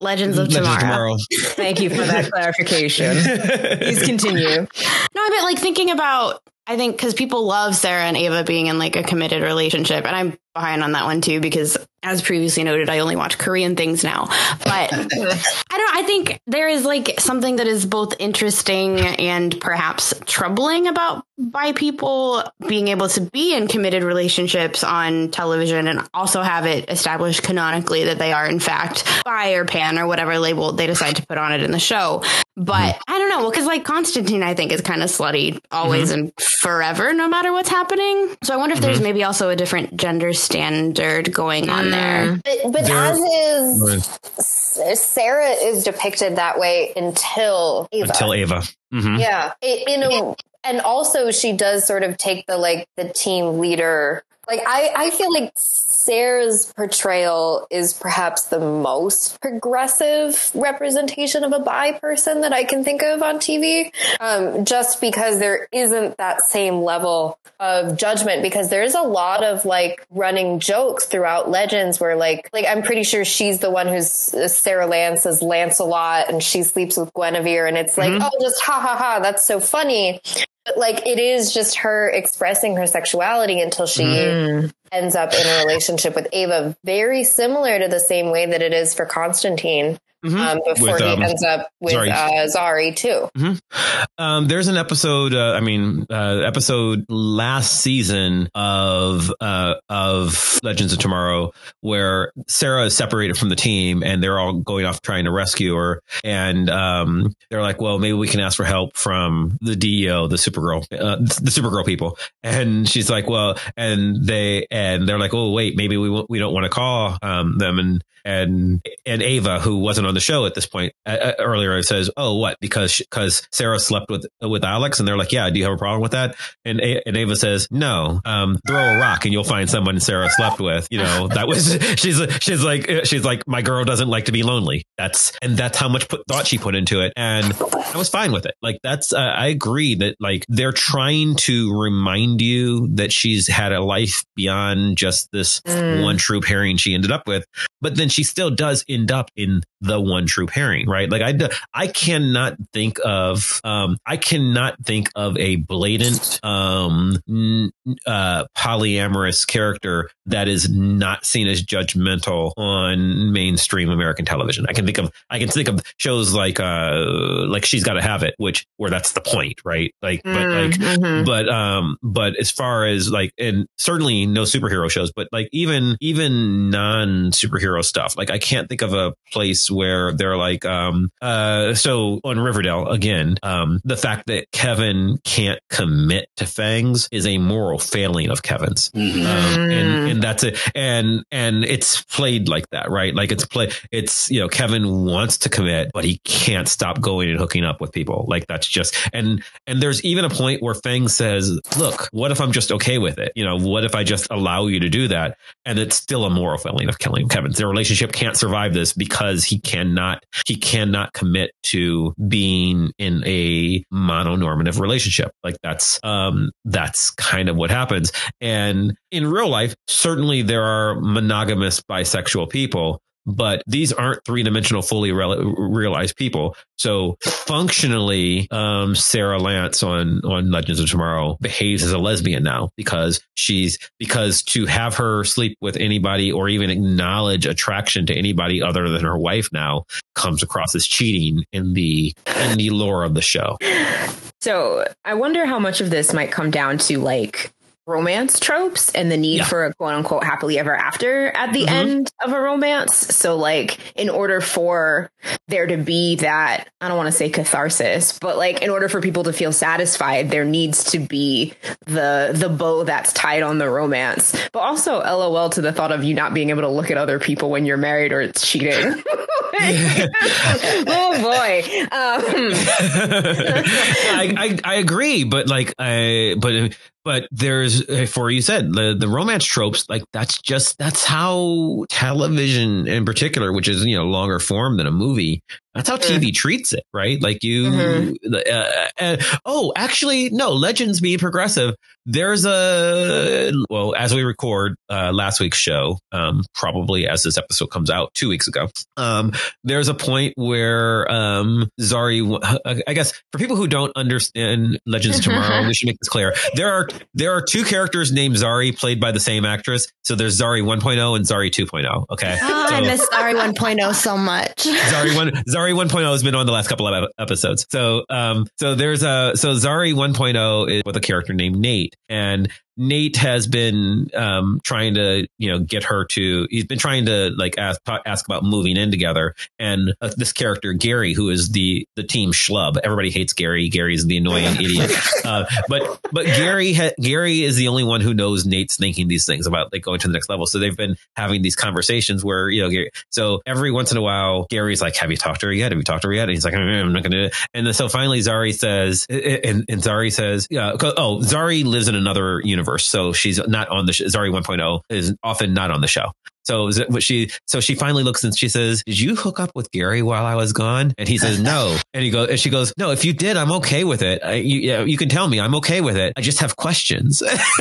Legends of Legends Tomorrow. Tomorrow. Thank you for that clarification. Please continue. No, I mean like thinking about I think because people love Sarah and Ava being in like a committed relationship, and I'm behind on that one too because as previously noted i only watch korean things now but i don't i think there is like something that is both interesting and perhaps troubling about by people being able to be in committed relationships on television and also have it established canonically that they are in fact bi or pan or whatever label they decide to put on it in the show but mm-hmm. i don't know because like constantine i think is kind of slutty always mm-hmm. and forever no matter what's happening so i wonder if mm-hmm. there's maybe also a different gender standard going on there. Mm. But, but as is, Sarah is depicted that way until Ava. Until Ava. Mm-hmm. Yeah. In a, and also she does sort of take the like the team leader. Like I, I feel like Sarah's portrayal is perhaps the most progressive representation of a bi person that I can think of on TV. Um, just because there isn't that same level of judgment because there's a lot of like running jokes throughout legends where like like I'm pretty sure she's the one who's uh, Sarah Lance as Lancelot and she sleeps with Guinevere and it's like mm-hmm. oh just ha ha ha that's so funny but like it is just her expressing her sexuality until she mm. Ends up in a relationship with Ava, very similar to the same way that it is for Constantine. Mm-hmm. Um, before with, he um, ends up with Zari, uh, Zari too. Mm-hmm. Um, there's an episode. Uh, I mean, uh, episode last season of uh, of Legends of Tomorrow where Sarah is separated from the team and they're all going off trying to rescue her. And um, they're like, "Well, maybe we can ask for help from the DEO, the Supergirl, uh, the Supergirl people." And she's like, "Well," and they and they're like, "Oh, wait, maybe we we don't want to call um, them." And and and Ava, who wasn't on the show at this point uh, uh earlier, says, "Oh, what? Because because Sarah slept with with Alex," and they're like, "Yeah, do you have a problem with that?" And and Ava says, "No, um, throw a rock and you'll find someone Sarah slept with." You know, that was she's she's like she's like my girl doesn't like to be lonely. That's and that's how much put, thought she put into it, and I was fine with it. Like that's uh, I agree that like they're trying to remind you that she's had a life beyond just this mm. one true pairing she ended up with, but then she still does end up in the one true pairing, right? Like I, I cannot think of, um, I cannot think of a blatant, um, uh, polyamorous character that is not seen as judgmental on mainstream American television. I can think of, I can think of shows like, uh, like she's got to have it, which where that's the point, right? Like, but mm, like, mm-hmm. but, um, but as far as like, and certainly no superhero shows, but like even, even non superhero stuff. Like I can't think of a place where they're like, um, uh, so on Riverdale again, um, the fact that Kevin can't commit to Fangs is a moral failing of Kevin's, mm-hmm. um, and, and that's it. And and it's played like that, right? Like it's play. It's you know Kevin wants to commit, but he can't stop going and hooking up with people. Like that's just and and there's even a point where Fangs says, "Look, what if I'm just okay with it? You know, what if I just allow you to do that?" And it's still a moral failing of killing Kevin. Their relationship can't survive this because he cannot he cannot commit to being in a mononormative relationship. Like that's um that's kind of what happens. And in real life, certainly there are monogamous bisexual people, but these aren't three dimensional, fully re- realized people. So functionally, um, Sarah Lance on on Legends of Tomorrow behaves as a lesbian now because she's because to have her sleep with anybody or even acknowledge attraction to anybody other than her wife now comes across as cheating in the in the lore of the show. So I wonder how much of this might come down to like romance tropes and the need yeah. for a quote unquote happily ever after at the mm-hmm. end of a romance. So, like, in order for there to be that, I don't want to say catharsis, but like, in order for people to feel satisfied, there needs to be the the bow that's tied on the romance. But also, lol to the thought of you not being able to look at other people when you're married or it's cheating. oh boy. Um. I, I I agree, but like I but but there's for you said the the romance tropes like that's just that's how television in particular which is you know longer form than a movie that's how TV mm. treats it, right? Like you, mm-hmm. uh, uh, oh, actually, no, Legends being progressive. There's a, well, as we record uh, last week's show, um, probably as this episode comes out two weeks ago, um, there's a point where um, Zari, I guess for people who don't understand Legends Tomorrow, we should make this clear. There are there are two characters named Zari played by the same actress. So there's Zari 1.0 and Zari 2.0. Okay. Oh, so, I miss Zari 1.0 so much. Zari 1, Zari Zari 1.0 has been on the last couple of episodes. So, um, so there's a, so Zari 1.0 is with a character named Nate and Nate has been um, trying to, you know, get her to. He's been trying to like ask ask about moving in together, and uh, this character Gary, who is the the team schlub. Everybody hates Gary. Gary's the annoying idiot. Uh, but but Gary ha- Gary is the only one who knows Nate's thinking these things about like going to the next level. So they've been having these conversations where you know, Gary, so every once in a while, Gary's like, "Have you talked to her yet? Have you talked to her yet?" And he's like, "I'm not going to." And then, so finally, Zari says, and, and Zari says, "Yeah, oh, Zari lives in another universe." Universe. So she's not on the sh- Zari 1.0 is often not on the show. So she so she finally looks and she says, "Did you hook up with Gary while I was gone?" And he says, "No." And he goes and she goes, "No, if you did, I'm okay with it. I, you, you can tell me. I'm okay with it. I just have questions."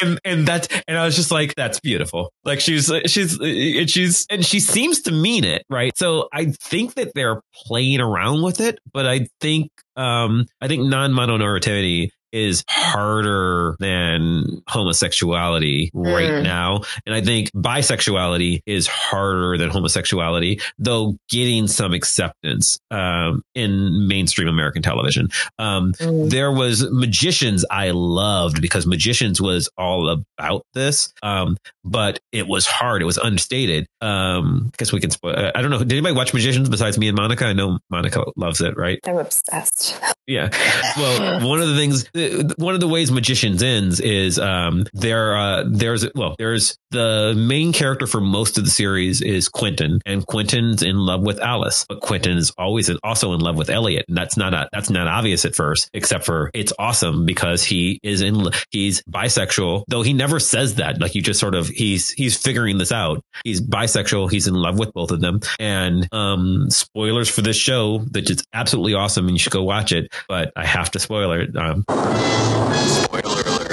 and and and I was just like, "That's beautiful." Like she's she's and she's and she seems to mean it, right? So I think that they're playing around with it, but I think um I think non-mononormativity is harder than homosexuality right mm. now. And I think bisexuality is harder than homosexuality, though getting some acceptance um, in mainstream American television. Um, mm. There was Magicians I loved because Magicians was all about this, um, but it was hard. It was unstated. Um, I guess we can spoil. I don't know. Did anybody watch Magicians besides me and Monica? I know Monica loves it, right? I'm obsessed. Yeah. Well, one of the things one of the ways magicians ends is um there uh there's well there's the main character for most of the series is Quentin and Quentin's in love with Alice. But Quentin is always also in love with Elliot and that's not a, that's not obvious at first except for it's awesome because he is in he's bisexual though he never says that. Like you just sort of he's he's figuring this out. He's bisexual he's in love with both of them. And um spoilers for this show that is absolutely awesome and you should go watch it but I have to spoil it um Spoiler alert.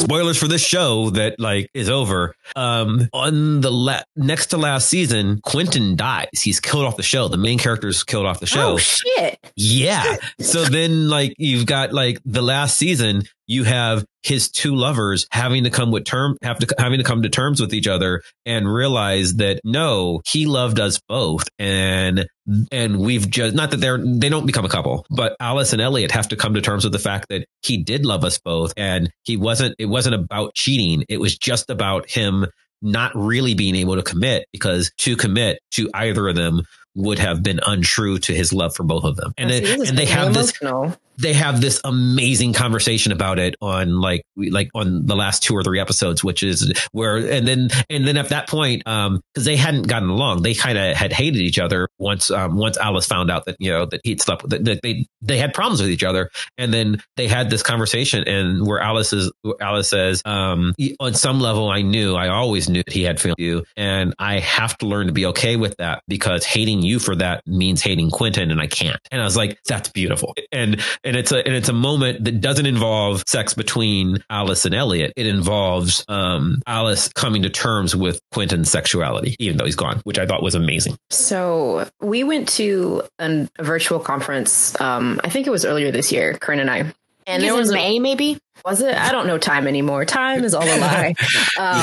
Spoilers for this show that like is over. Um, on the la- next to last season, Quentin dies. He's killed off the show. The main character is killed off the show. Oh shit! Yeah. so then, like, you've got like the last season you have his two lovers having to come with term have to having to come to terms with each other and realize that no he loved us both and and we've just not that they're they don't become a couple but alice and elliot have to come to terms with the fact that he did love us both and he wasn't it wasn't about cheating it was just about him not really being able to commit because to commit to either of them would have been untrue to his love for both of them. And, it, and they have emotional. this they have this amazing conversation about it on like like on the last two or three episodes which is where and then and then at that point um because they hadn't gotten along. They kind of had hated each other once um once alice found out that you know that he'd slept that, that they they had problems with each other. And then they had this conversation and where alice is alice says um on some level i knew i always knew that he had feelings you. And i have to learn to be okay with that because hating you for that means hating quentin and i can't. And i was like that's beautiful. And and it's a and it's a moment that doesn't involve sex between Alice and Elliot. It involves um, Alice coming to terms with Quentin's sexuality, even though he's gone, which I thought was amazing. So we went to an, a virtual conference. Um, I think it was earlier this year, Corinne and I. And there was May, maybe. Was it? I don't know time anymore. Time is all a lie. Um,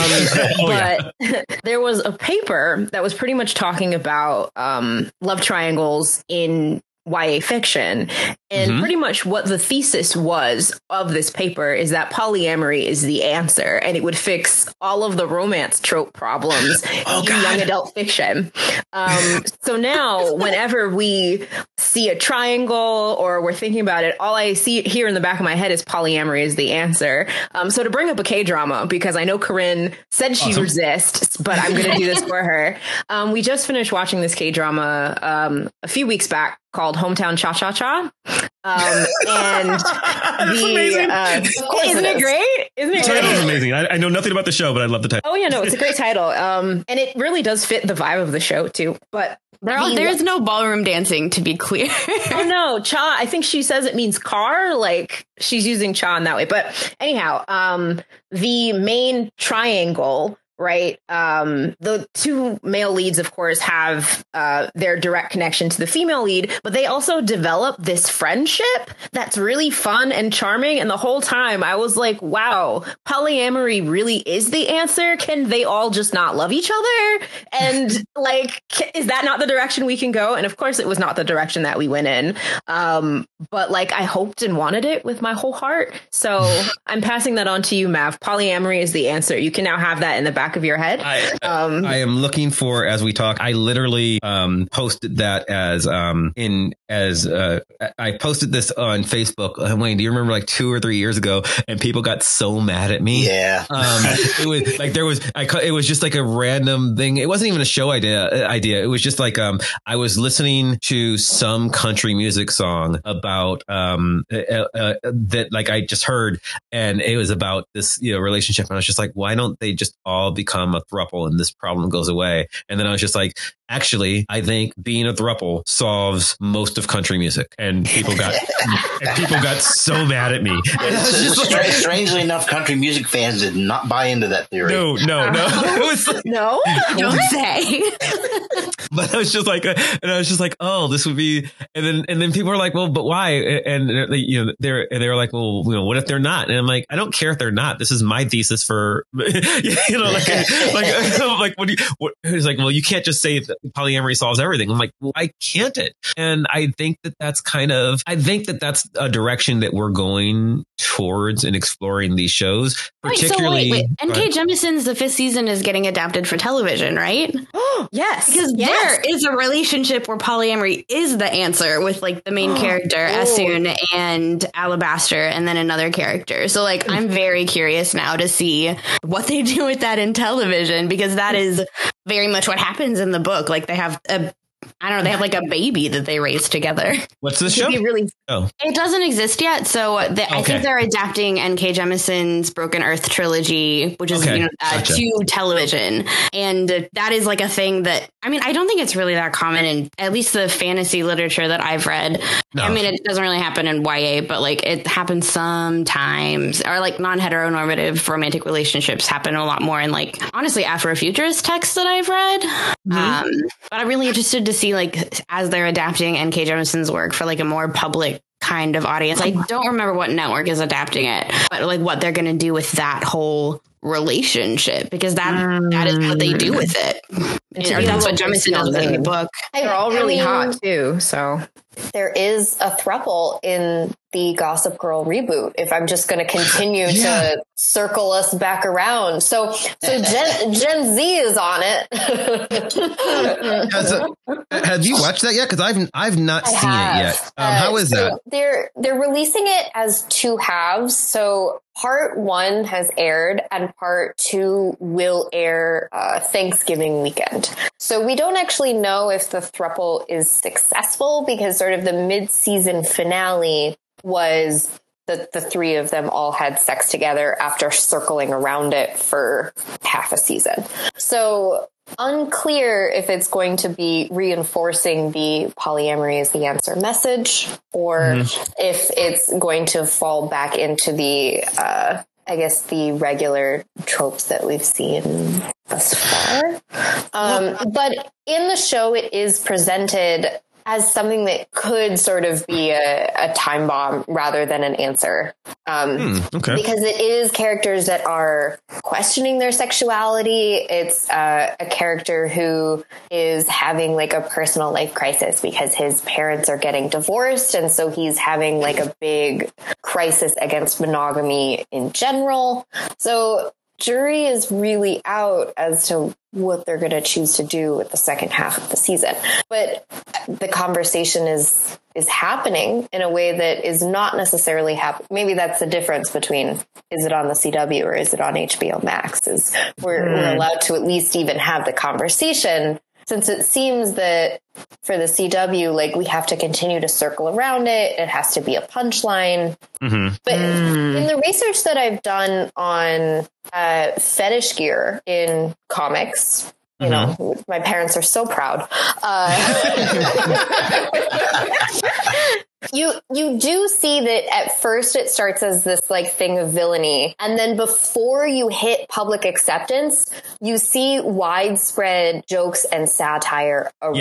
oh, but yeah. there was a paper that was pretty much talking about um, love triangles in YA fiction. And mm-hmm. pretty much what the thesis was of this paper is that polyamory is the answer and it would fix all of the romance trope problems oh, in God. young adult fiction. Um, so now, whenever we see a triangle or we're thinking about it, all I see here in the back of my head is polyamory is the answer. Um, so to bring up a K drama, because I know Corinne said she awesome. resists, but I'm going to do this for her. Um, we just finished watching this K drama um, a few weeks back called Hometown Cha Cha Cha. Um, and the, uh, isn't it, great? Isn't it the great? is amazing. I, I, know nothing about the show, but I love the title. Oh yeah, no, it's a great title. Um, and it really does fit the vibe of the show too. But there, the, there's no ballroom dancing, to be clear. oh no, cha. I think she says it means car. Like she's using cha in that way. But anyhow, um, the main triangle right? Um, the two male leads, of course, have uh, their direct connection to the female lead, but they also develop this friendship that's really fun and charming. And the whole time I was like, wow, polyamory really is the answer. Can they all just not love each other? And like, is that not the direction we can go? And of course, it was not the direction that we went in. Um, but like, I hoped and wanted it with my whole heart. So I'm passing that on to you, Mav. Polyamory is the answer. You can now have that in the back back of your head. I, um, I am looking for as we talk. I literally um, posted that as um, in as uh, I posted this on Facebook. Uh, Wayne, do you remember like two or three years ago? And people got so mad at me. Yeah, um, it was like there was I it was just like a random thing. It wasn't even a show idea. Uh, idea. It was just like um, I was listening to some country music song about um, uh, uh, that like I just heard, and it was about this you know relationship, and I was just like, why don't they just all become a thruple and this problem goes away? And then I was just like, actually, I think being a thruple solves most of country music. And people got and people got so mad at me. Like, strangely enough, country music fans did not buy into that theory. No, no, no. It was like, no, don't say. but I was just like, uh, and I was just like, oh, this would be, and then and then people were like, well, but why? And you know, they're they were like, well, you know, what if they're not? And I'm like, I don't care if they're not. This is my thesis for, you know, like like like what do you? What, he's like, well, you can't just say that polyamory solves everything. I'm like, well, why can't it? And I think that that's kind of, I think that that's a direction that we're going towards in exploring these shows. Particularly, wait, so wait, wait. N.K. Jemisin's The Fifth Season is getting adapted for television, right? Oh yes, because yes. there is a relationship where polyamory is the answer with like the main oh. character oh. Essun and Alabaster, and then another character. So like, I'm very curious now to see what they do with that in television because that is very much what happens in the book. Like they have a I don't know. They have like a baby that they raise together. What's the show? Really, oh. It doesn't exist yet. So the, okay. I think they're adapting N.K. Jemisin's Broken Earth trilogy, which is okay. you know, uh, gotcha. to television, and that is like a thing that I mean, I don't think it's really that common in at least the fantasy literature that I've read. No. I mean, it doesn't really happen in YA, but like it happens sometimes, or like non heteronormative romantic relationships happen a lot more in like honestly Afrofuturist texts that I've read. Mm-hmm. Um, but I'm really interested to see like as they're adapting N.K. Jemisin's work for like a more public kind of audience. I don't remember what network is adapting it, but like what they're going to do with that whole relationship because that mm. that is what they do with it. Or that's what Jemisin does in the book. They're all really I mean, hot too. So there is a thruple in the Gossip Girl reboot. If I'm just going to continue yeah. to circle us back around, so so Gen, Gen Z is on it. a, have you watched that yet? Because I've I've not I seen have. it yet. Um, uh, how is so that? They're they're releasing it as two halves. So part one has aired and part two will air uh, Thanksgiving weekend. So we don't actually know if the thruple is successful because sort of the mid-season finale was that the three of them all had sex together after circling around it for half a season. So unclear if it's going to be reinforcing the polyamory is the answer message or mm-hmm. if it's going to fall back into the uh, I guess the regular tropes that we've seen thus far. Um, but in the show, it is presented as something that could sort of be a, a time bomb rather than an answer. Um, mm, okay. Because it is characters that are questioning their sexuality. It's uh, a character who is having like a personal life crisis because his parents are getting divorced. And so he's having like a big crisis against monogamy in general. So jury is really out as to what they're going to choose to do with the second half of the season. But the conversation is is happening in a way that is not necessarily happening. Maybe that's the difference between is it on the CW or is it on HBO Max? Is we're, mm. we're allowed to at least even have the conversation since it seems that for the CW, like we have to continue to circle around it. It has to be a punchline. Mm-hmm. But mm. in the research that I've done on uh, fetish gear in comics, you mm-hmm. know, my parents are so proud. Uh, You you do see that at first it starts as this like thing of villainy and then before you hit public acceptance you see widespread jokes and satire around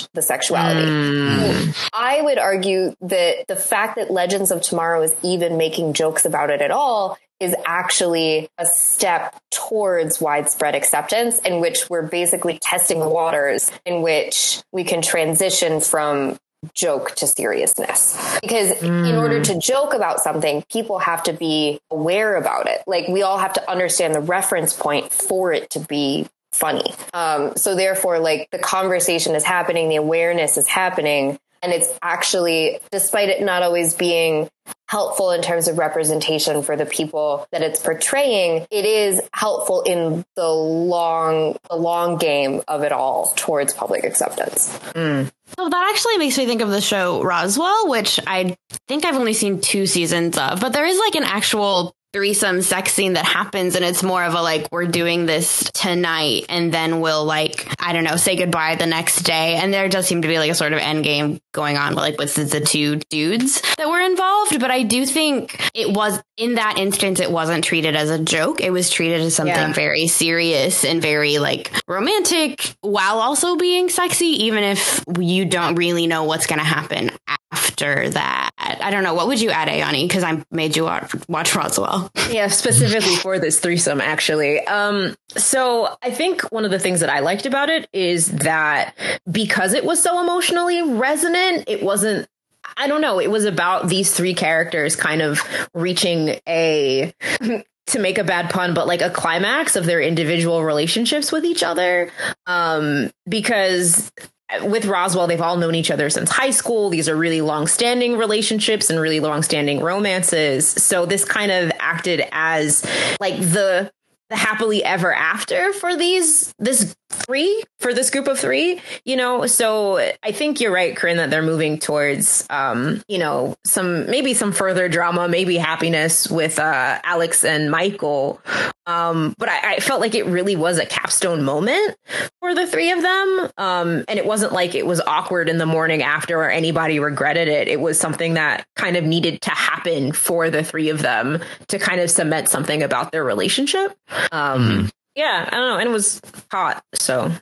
yeah. the sexuality. Mm. I would argue that the fact that Legends of Tomorrow is even making jokes about it at all is actually a step towards widespread acceptance in which we're basically testing the waters in which we can transition from joke to seriousness. Because mm. in order to joke about something, people have to be aware about it. Like we all have to understand the reference point for it to be funny. Um, so therefore, like the conversation is happening, the awareness is happening. And it's actually, despite it not always being helpful in terms of representation for the people that it's portraying, it is helpful in the long, the long game of it all towards public acceptance. Mm. So that actually makes me think of the show Roswell, which I think I've only seen two seasons of, but there is like an actual threesome sex scene that happens and it's more of a like we're doing this tonight and then we'll like i don't know say goodbye the next day. And there does seem to be like a sort of end game going on like with the two dudes that were involved. But i do think it was in that instance it wasn't treated as a joke. It was treated as something yeah. very serious and very like romantic while also being sexy even if you don't really know what's going to happen after that i don't know what would you add ayani because i made you watch, watch roswell yeah, specifically for this threesome, actually. Um, so I think one of the things that I liked about it is that because it was so emotionally resonant, it wasn't I don't know. It was about these three characters kind of reaching a, to make a bad pun, but like a climax of their individual relationships with each other. Um, because with Roswell, they've all known each other since high school. These are really long-standing relationships and really long-standing romances. So this kind of acted as like the the happily ever after for these this three for this group of three you know? So i think you're right corinne that they're moving towards um you know some maybe some further drama maybe happiness with uh alex and michael. Um but I, I felt like it really was a capstone moment for the three of them. Um and it wasn't like it was awkward in the morning after or anybody regretted it. It was something that kind of needed to happen for the three of them to kind of cement something about their relationship. Um, mm-hmm. Yeah, I don't know, and it was hot, so. and,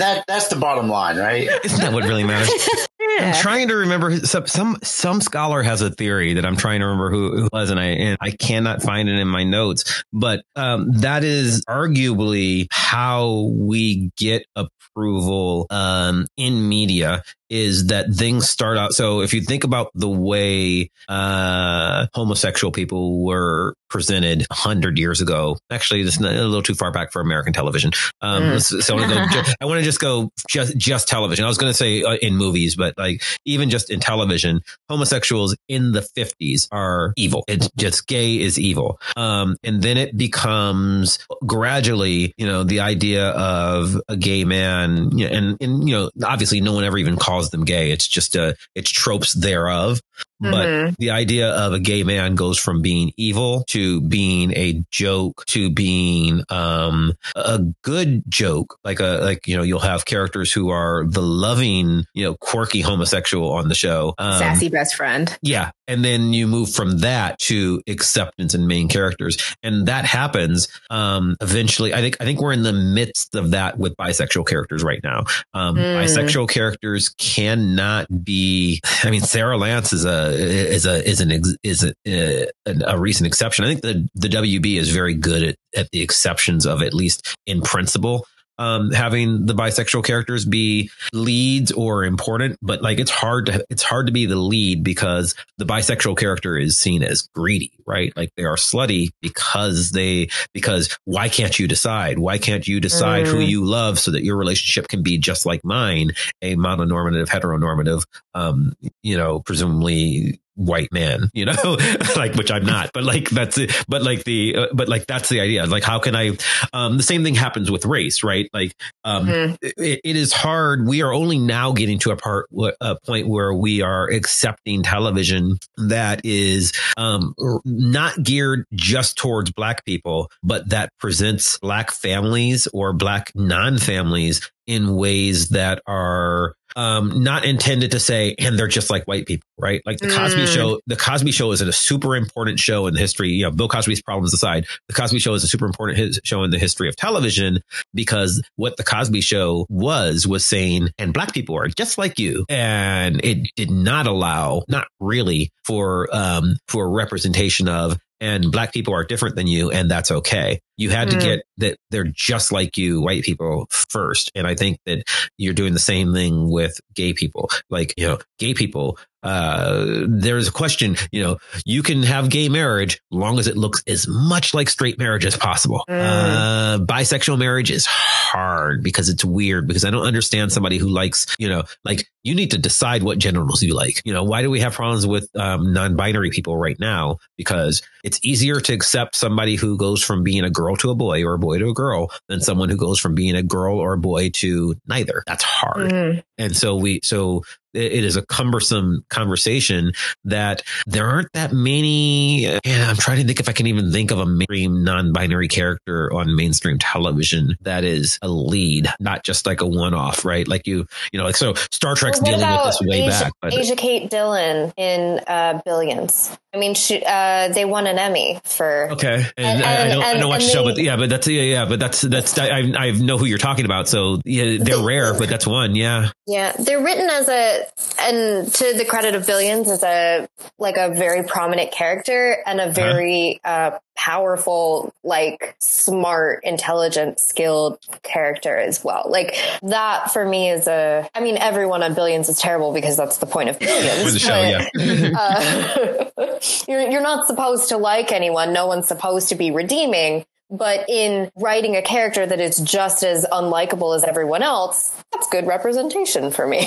that, that's the bottom line, right? Isn't that what really matters? I'm trying to remember some, some some scholar has a theory that I'm trying to remember who, who was, and I and I cannot find it in my notes. But um, that is arguably how we get approval um, in media is that things start out. So if you think about the way uh, homosexual people were presented hundred years ago, actually, this is a little too far back for American television. Um, mm. So I want to go. I want to just go just just television. I was going to say uh, in movies, but like even just in television, homosexuals in the fifties are evil. It's just gay is evil. Um, and then it becomes gradually, you know, the idea of a gay man, and and you know, obviously, no one ever even calls calls them gay. It's just a, it's tropes thereof. But mm-hmm. the idea of a gay man goes from being evil to being a joke to being um, a good joke. Like a like you know you'll have characters who are the loving you know quirky homosexual on the show, um, sassy best friend. Yeah, and then you move from that to acceptance and main characters, and that happens um, eventually. I think I think we're in the midst of that with bisexual characters right now. Um, mm. Bisexual characters cannot be. I mean, Sarah Lance is a Uh, is a is an is a, a, a recent exception. I think the the WB is very good at, at the exceptions of at least in principle um, having the bisexual characters be leads or important, but like it's hard to it's hard to be the lead because the bisexual character is seen as greedy, right? Like they are slutty because they because why can't you decide? Why can't you decide mm. who you love so that your relationship can be just like mine, a mononormative heteronormative, um, you know, presumably white man, you know, like, which I'm not, but like, that's it. But like the, uh, but like, that's the idea. Like, how can I, um, the same thing happens with race, right? Like, um, mm-hmm. it, it is hard. We are only now getting to a part, a point where we are accepting television that is, um, not geared just towards black people, but that presents black families or black non families in ways that are um, not intended to say, and they're just like white people, right? Like the Cosby mm. Show. The Cosby Show is a super important show in the history. You know, Bill Cosby's problems aside, the Cosby Show is a super important his, show in the history of television because what the Cosby Show was was saying, and black people are just like you, and it did not allow, not really, for um, for representation of and black people are different than you and that's okay. You had mm. to get that they're just like you, white people first. And I think that you're doing the same thing with gay people. Like, you know, gay people, uh, there's a question, you know, you can have gay marriage long as it looks as much like straight marriage as possible. Mm. Uh, bisexual marriage is hard because it's weird because I don't understand somebody who likes, you know, like you need to decide what genitals you like. You know, why do we have problems with um, non-binary people right now? Because it's easier to accept somebody who goes from being a girl to a boy or a boy to a girl than someone who goes from being a girl or a boy to neither. That's hard. Mm-hmm. And so we, so it is a cumbersome conversation that there aren't that many. And I'm trying to think if I can even think of a mainstream non-binary character on mainstream television that is a lead, not just like a one-off, right? Like you, you know, like so Star Trek's well, dealing with this way Asia, back. But Asia Kate Dillon in uh, Billions. I mean, she, uh, they won an Emmy for okay. And, and, I, I, know, and, I know watch the show, but yeah, but that's yeah, yeah, but that's that's I, I know who you're talking about. So yeah, they're rare, but that's one. Yeah, yeah, they're written as a and to the credit of Billions as a like a very prominent character and a very uh-huh. uh, powerful, like smart, intelligent, skilled character as well. Like that for me is a. I mean, everyone on Billions is terrible because that's the point of Billions. With the show, yeah. uh, you're you're not supposed to like anyone. No one's supposed to be redeeming. But in writing a character that is just as unlikable as everyone else, that's good representation for me.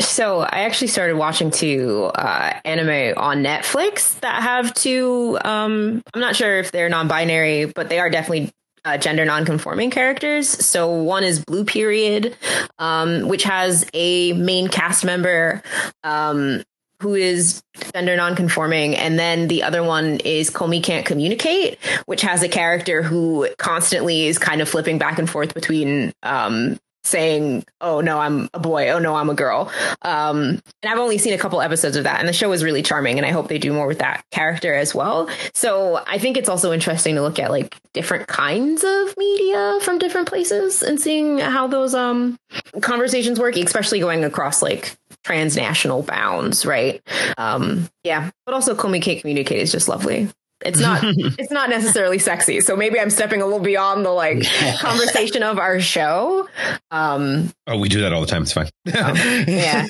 so I actually started watching two uh, anime on Netflix that have two. Um, I'm not sure if they're non-binary, but they are definitely uh, gender non-conforming characters. So one is Blue Period, um, which has a main cast member um, who is gender nonconforming, and then the other one is Komi Can't Communicate, which has a character who constantly is kind of flipping back and forth between um, saying, "Oh no, I'm a boy. Oh no, I'm a girl." Um, and I've only seen a couple episodes of that, and the show is really charming, and I hope they do more with that character as well. So I think it's also interesting to look at like different kinds of media from different places and seeing how those um conversations work, especially going across like transnational bounds, right? Um, yeah, but also Komi communicate. Is just lovely. It's not it's not necessarily sexy. So maybe i'm stepping a little beyond the like conversation of our show. Um oh we do that all the time. It's fine. um, yeah.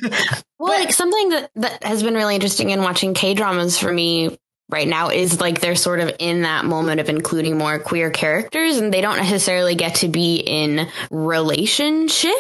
Well like something that that has been really interesting in watching k dramas for me right now is like they're sort of in that moment of including more queer characters and they don't necessarily get to be in relationship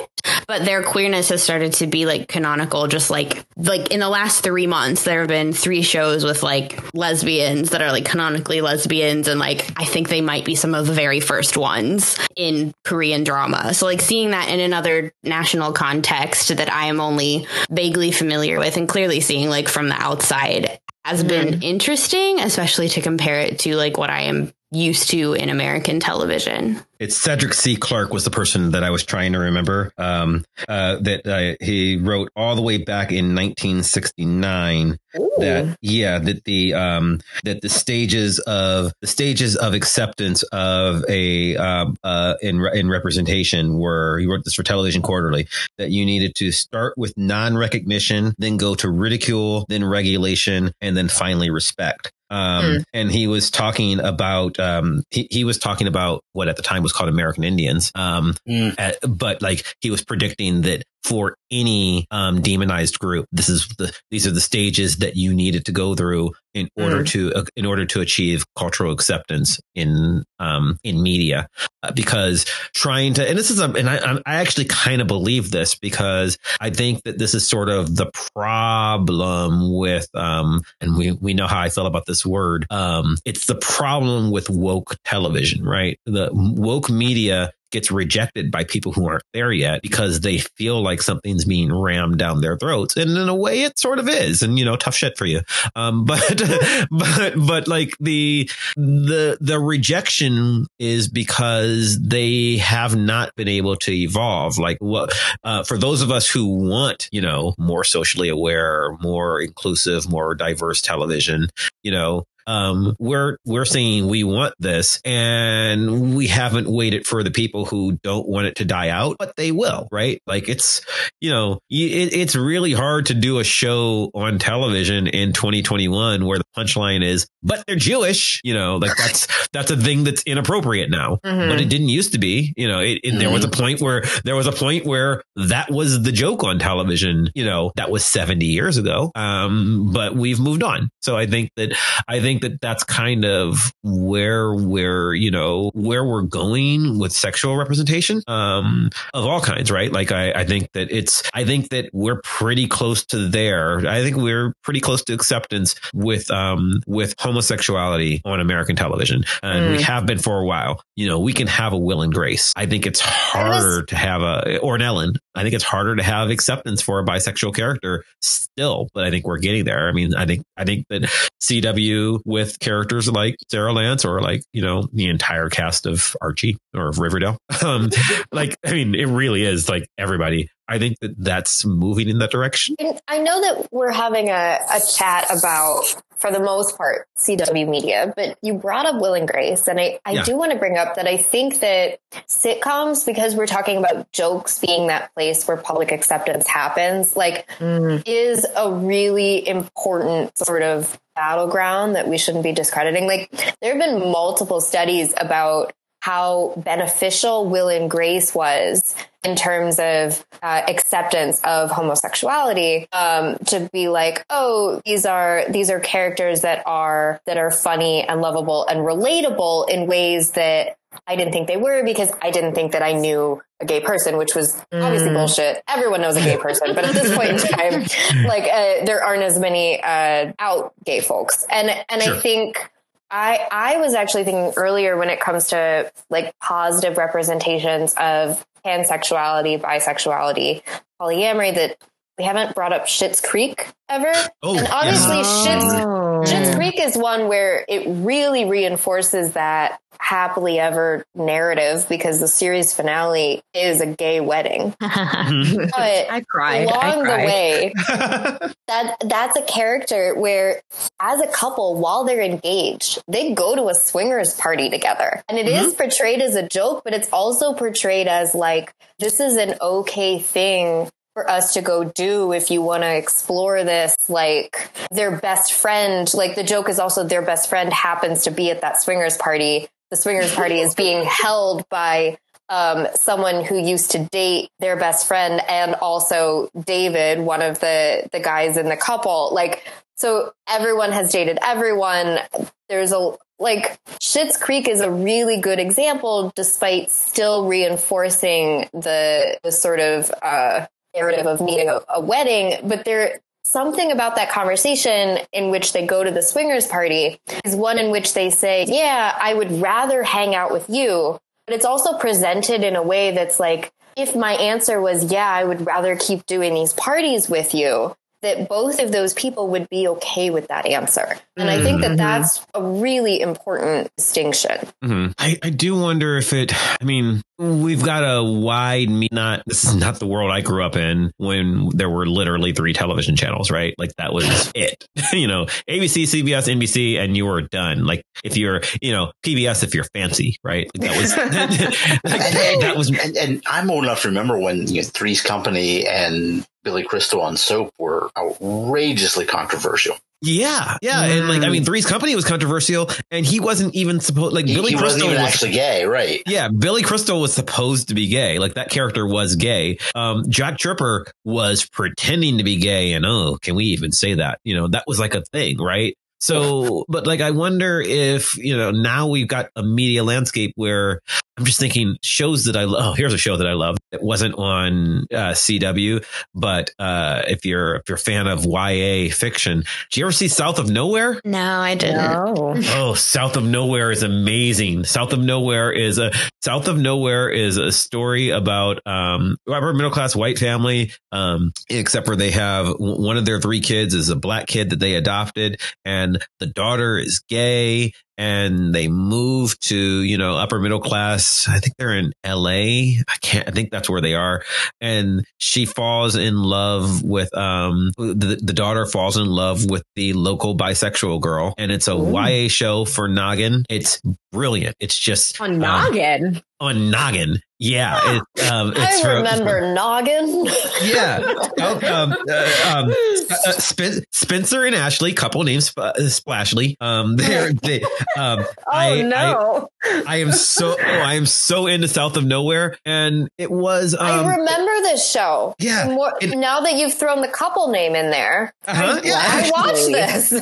but their queerness has started to be like canonical just like like in the last 3 months there have been 3 shows with like lesbians that are like canonically lesbians and like I think they might be some of the very first ones in Korean drama. So like seeing that in another national context that I am only vaguely familiar with and clearly seeing like from the outside has been mm-hmm. interesting, especially to compare it to like what I am used to in American television. It's Cedric C. Clark was the person that I was trying to remember. Um, uh, that uh, he wrote all the way back in 1969. Ooh. That yeah, that the um, that the stages of the stages of acceptance of a um, uh, in in representation were he wrote this for Television Quarterly that you needed to start with non recognition, then go to ridicule, then regulation, and then finally respect. Um, mm. and he was talking about, um, he, he was talking about what at the time was called American Indians. Um, mm. at, but like he was predicting that for any um, demonized group. This is the these are the stages that you needed to go through in order mm. to uh, in order to achieve cultural acceptance in um, in media. Uh, because trying to and this is a and I I actually kind of believe this because I think that this is sort of the problem with um and we we know how I feel about this word. Um, it's the problem with woke television, right? The woke media gets rejected by people who aren't there yet because they feel like something's being rammed down their throats. And in a way, it sort of is. And, you know, tough shit for you. Um, but, but, but like the, the, the rejection is because they have not been able to evolve. Like what, uh, for those of us who want, you know, more socially aware, more inclusive, more diverse television, you know, um, we're we're saying we want this, and we haven't waited for the people who don't want it to die out, but they will, right? Like it's you know it, it's really hard to do a show on television in 2021 where the punchline is, but they're Jewish, you know, like that's that's a thing that's inappropriate now, mm-hmm. but it didn't used to be, you know. It, it, mm-hmm. There was a mm-hmm. point where there was a point where that was the joke on television, you know, that was 70 years ago, um, but we've moved on. So I think that I think think that that's kind of where we're, you know, where we're going with sexual representation um, of all kinds, right? Like, I, I think that it's, I think that we're pretty close to there. I think we're pretty close to acceptance with, um, with homosexuality on American television. And mm. we have been for a while. You know, we can have a Will and Grace. I think it's harder to have a, or an Ellen. I think it's harder to have acceptance for a bisexual character still, but I think we're getting there. I mean, I think, I think that CW with characters like Sara Lance or like, you know, the entire cast of Archie or of Riverdale. Um, like, I mean, it really is like everybody. I think that that's moving in that direction. I know that we're having a, a chat about, for the most part, CW media, but you brought up Will and Grace. And I, I yeah. do want to bring up that I think that sitcoms, because we're talking about jokes being that place where public acceptance happens, like, mm. is a really important sort of battleground that we shouldn't be discrediting. Like there have been multiple studies about how beneficial Will and Grace was in terms of uh, acceptance of homosexuality um, to be like oh these are these are characters that are that are funny and lovable and relatable in ways that I didn't think they were because I didn't think that I knew a gay person, which was obviously mm. bullshit. Everyone knows a gay person, but at this point in time, like uh, there aren't as many uh, out gay folks, and and sure. I think. I, I was actually thinking earlier when it comes to like positive representations of pansexuality, bisexuality, polyamory that we haven't brought up Schitt's Creek ever. Oh, and obviously yeah. Schitt's Schitt's Creek is one where it really reinforces that happily ever narrative because the series finale is a gay wedding. but I cried. Along I cried. the way, that that's a character where, as a couple, while they're engaged, they go to a swingers party together, and it mm-hmm. is portrayed as a joke, but it's also portrayed as like this is an okay thing for us to go do if you want to explore this like their best friend like the joke is also their best friend happens to be at that swingers party the swingers party is being held by um, someone who used to date their best friend and also David, one of the the guys in the couple. Like, so everyone has dated everyone. There's a like Schitt's Creek is a really good example, despite still reinforcing the the sort of uh, narrative of meeting a, a wedding. But there something about that conversation in which they go to the swingers party is one in which they say, Yeah, I would rather hang out with you. But it's also presented in a way that's like, if my answer was, Yeah, I would rather keep doing these parties with you, that both of those people would be okay with that answer. And I think that mm-hmm. that's a really important distinction. Mm-hmm. I, I, do wonder if it, I mean, we've got a wide, me not, this is not the world I grew up in when there were literally three television channels, right? Like that was it, you know, ABC, CBS, NBC, and you were done. Like if you're, you know, PBS, if you're fancy, right? Like that was, like, that was, and, and, I'm old enough to remember when you know, Three's Company and Billy Crystal on soap were outrageously controversial. Yeah, yeah, mm. and like I mean, Three's Company was controversial, and he wasn't even supposed like he, Billy he Crystal was was actually gay, right? Yeah, Billy Crystal was supposed to be gay, like that character was gay. Um, Jack Tripper was pretending to be gay, and oh, can we even say that? You know, that was like a thing, right? So, but like, I wonder if, you know, now we've got a media landscape where I'm just thinking shows that I love. Oh, here's a show that I love. It wasn't on uh, CW, but uh, if you're if you're a fan of YA fiction, did you ever see South of Nowhere? No, I didn't. No. Oh, South of Nowhere is amazing. South of Nowhere is a South of Nowhere is a story about um, upper middle class white family, um, except for they have one of their three kids is a black kid that they adopted, and the daughter is gay and they move to you know upper middle class. I think they're in la i can't i think that's where they are. And she falls in love with um the, the daughter falls in love with the local bisexual girl. And it's a Ooh. ya show for noggin. It's brilliant. It's just on noggin? um, on noggin yeah, it, um, I remember from, Noggin. Yeah, oh, um, uh, um, uh, Spen- Spencer and Ashley, couple names uh, Spashley. Um, they're, they, um, oh I, no, I, I, am so oh, I am so into South of Nowhere, and it was. Um, I remember this show. Yeah, more, it, now that you've thrown the couple name in there, uh-huh, I, yeah, I watched this.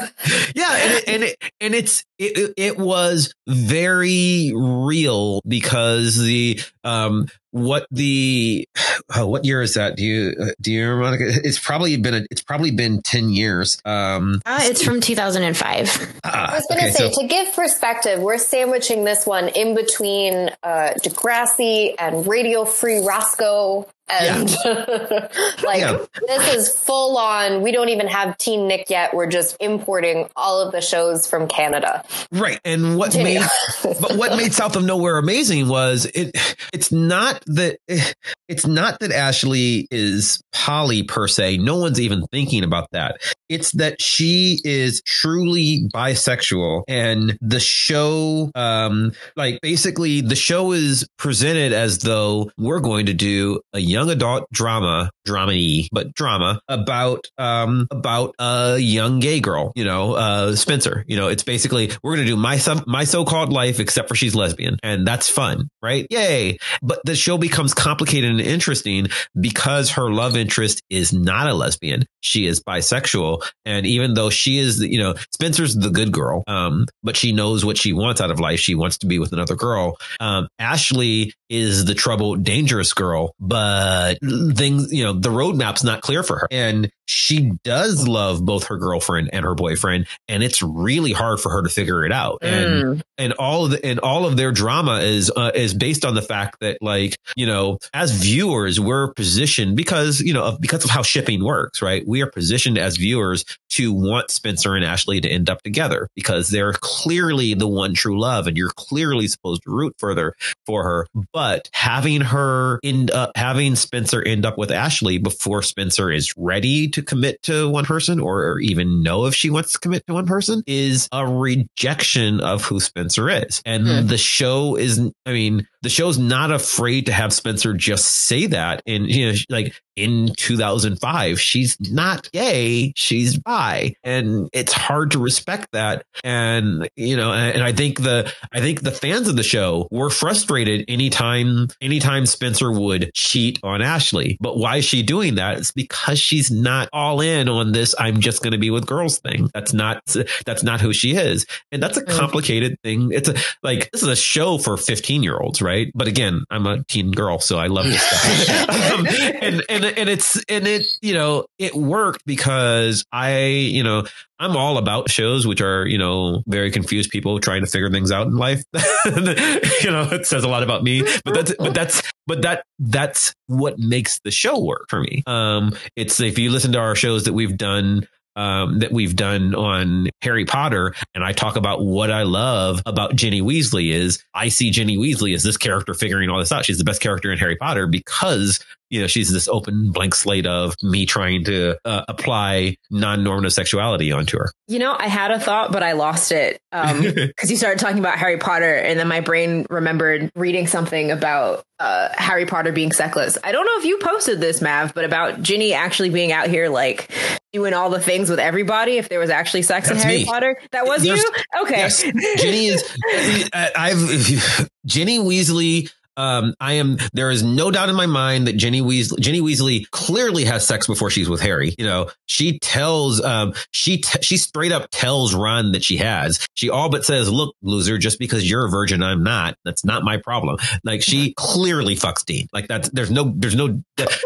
Yeah, and it, and, it, and it's it, it was very real because the um um, what the oh, what year is that? Do you uh, do you remember? It's probably been a, it's probably been ten years. Um, uh, it's from two thousand and five. I was going to okay, say so, to give perspective, we're sandwiching this one in between uh, Degrassi and Radio Free Roscoe and yeah. like yeah. this is full on. We don't even have Teen Nick yet. We're just importing all of the shows from Canada. Right. And what Continue. made but what made South of Nowhere amazing was it it's not that it's not that Ashley is poly per se. No one's even thinking about that. It's that she is truly bisexual and the show um like basically the show is presented as though we're going to do a young adult drama, dramedy, but drama about um about a young gay girl, you know, uh Spencer. You know, it's basically we're gonna do my my so called life except for she's lesbian, and that's fun, right? Yay! But the show becomes complicated and interesting because her love interest is not a lesbian; she is bisexual, and even though she is, you know, Spencer's the good girl, um, but she knows what she wants out of life. She wants to be with another girl. Um, Ashley is the troubled, dangerous girl, but things, you know, the roadmap's not clear for her. And she does love both her girlfriend and her boyfriend, and it's really hard for her to figure it out. Mm. And and all of the, and all of their drama is uh, is based on the fact that like you know as viewers we're positioned because you know because of how shipping works, right? We are positioned as viewers to want Spencer and Ashley to end up together because they're clearly the one true love, and you're clearly supposed to root further for her. But having her end up having Spencer end up with Ashley before Spencer is ready to commit to one person or even know if she wants to commit to one person is a rejection of who Spencer is. And mm. the show is, I mean, the show's not afraid to have Spencer just say that. And, you know, like in 2005, she's not gay, she's bi. And it's hard to respect that. And, you know, and I think the, I think the fans of the show were frustrated anytime, anytime Spencer would cheat on Ashley. But why is she doing that? It's because she's not all in on this. I'm just going to be with girls thing. That's not, that's not who she is. And that's a mm. complicated thing. It's a, like, this is a show for 15 year olds, right? But again, I'm a teen girl, so I love this stuff. um, and, and, and it's, and it, you know, it worked because I, you know, I'm all about shows which are, you know, very confused people trying to figure things out in life. you know, it says a lot about me, but that's, but that's, but that, that's what makes the show work for me. Um, it's if you listen to our shows that we've done, um, that we've done on Harry Potter, and I talk about what I love about Ginny Weasley is I see Ginny Weasley as this character figuring all this out. She's the best character in Harry Potter because you know, she's this open blank slate of me trying to uh, apply non-normative sexuality onto her. You know, I had a thought, but I lost it because um, you started talking about Harry Potter, and then my brain remembered reading something about uh, Harry Potter being sexless. I don't know if you posted this, Mav, but about Ginny actually being out here like doing all the things with everybody. If there was actually sex That's in Harry me. Potter, that was There's, you. Okay, yes. Ginny is. I've Ginny Weasley um, I am. There is no doubt in my mind that Ginny Weasley, Ginny Weasley, clearly has sex before she's with Harry. You know, she tells, um, she t- she straight up tells Ron that she has. She all but says, "Look, loser, just because you're a virgin, I'm not. That's not my problem." Like she clearly fucks Dean. Like that's there's no there's no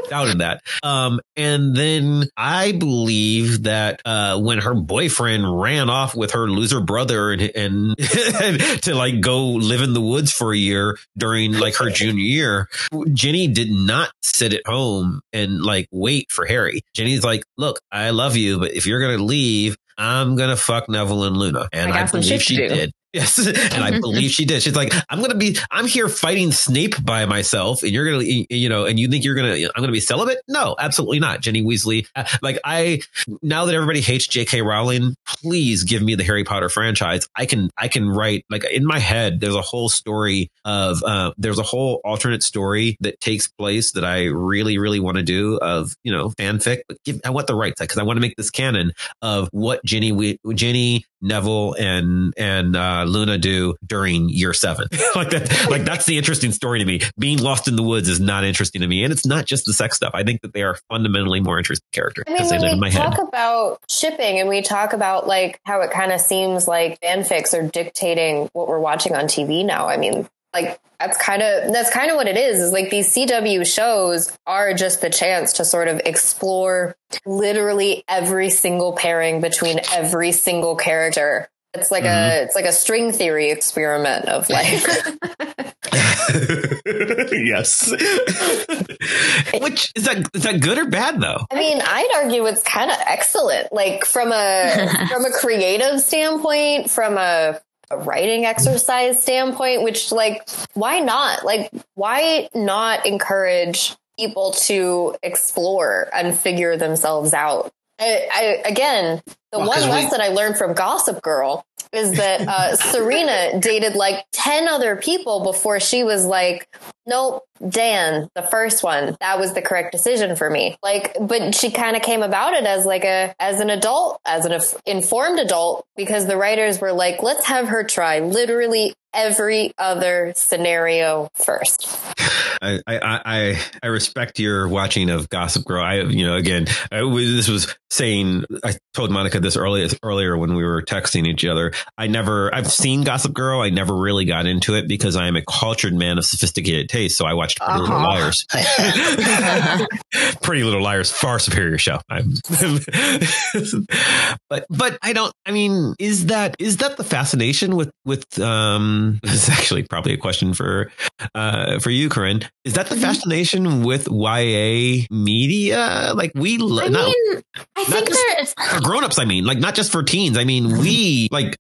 doubt in that. Um, and then I believe that uh, when her boyfriend ran off with her loser brother and and to like go live in the woods for a year during like her her junior year, Ginny did not sit at home and like wait for Harry. Ginny's like, look, I love you, but if you're going to leave, I'm going to fuck Neville and Luna. And I, I believe she did. Yes. And I believe she did. She's like, I'm going to be, I'm here fighting Snape by myself and you're going to, you know, and you think you're going to, I'm going to be celibate? No, absolutely not. Ginny Weasley. Uh, like I, now that everybody hates J.K. Rowling, please give me the Harry Potter franchise. I can, I can write like in my head, there's a whole story of, uh, there's a whole alternate story that takes place that I really, really want to do of, you know, fanfic, but give, I want the rights because I want to make this canon of what Ginny, Ginny, Neville and, and, uh, Luna do during year seven. like that, like that's the interesting story to me. Being lost in the woods is not interesting to me. And it's not just the sex stuff. I think that they are fundamentally more interesting characters. I mean, when we talk head. about shipping and we talk about like how it kind of seems like fanfics are dictating what we're watching on TV now. I mean, like that's kind of that's kind of what it is is like these cw shows are just the chance to sort of explore literally every single pairing between every single character it's like mm-hmm. a it's like a string theory experiment of like yes. Which is that is that good or bad though? I mean, I'd argue it's kind of excellent. Like from a from a creative standpoint, from a, a writing exercise standpoint, which like why not? Like why not encourage people to explore and figure themselves out? I, I, again, the well, one lesson we- I learned from Gossip Girl is that uh, Serena dated like 10 other people before she was like, nope, Dan, the first one, that was the correct decision for me. Like, but she kind of came about it as like a, as an adult, as an informed adult, because the writers were like, let's have her try literally every other scenario first. I, I, I, I respect your watching of Gossip Girl. I, you know, again, was, this was saying, I told Monica this earlier, earlier when we were texting each other. I never, I've seen Gossip Girl. I never really got into it because I am a cultured man of sophisticated taste. So I watched Pretty uh-huh. Little Liars. Pretty Little Liars, far superior show. but, but I don't, I mean, is that, is that the fascination with, with, um, this is actually probably a question for, uh, for you, Corinne. Is that the mm-hmm. fascination with YA media? Like we, I not, mean, I think there's for grown-ups. I mean, like not just for teens. I mean, we like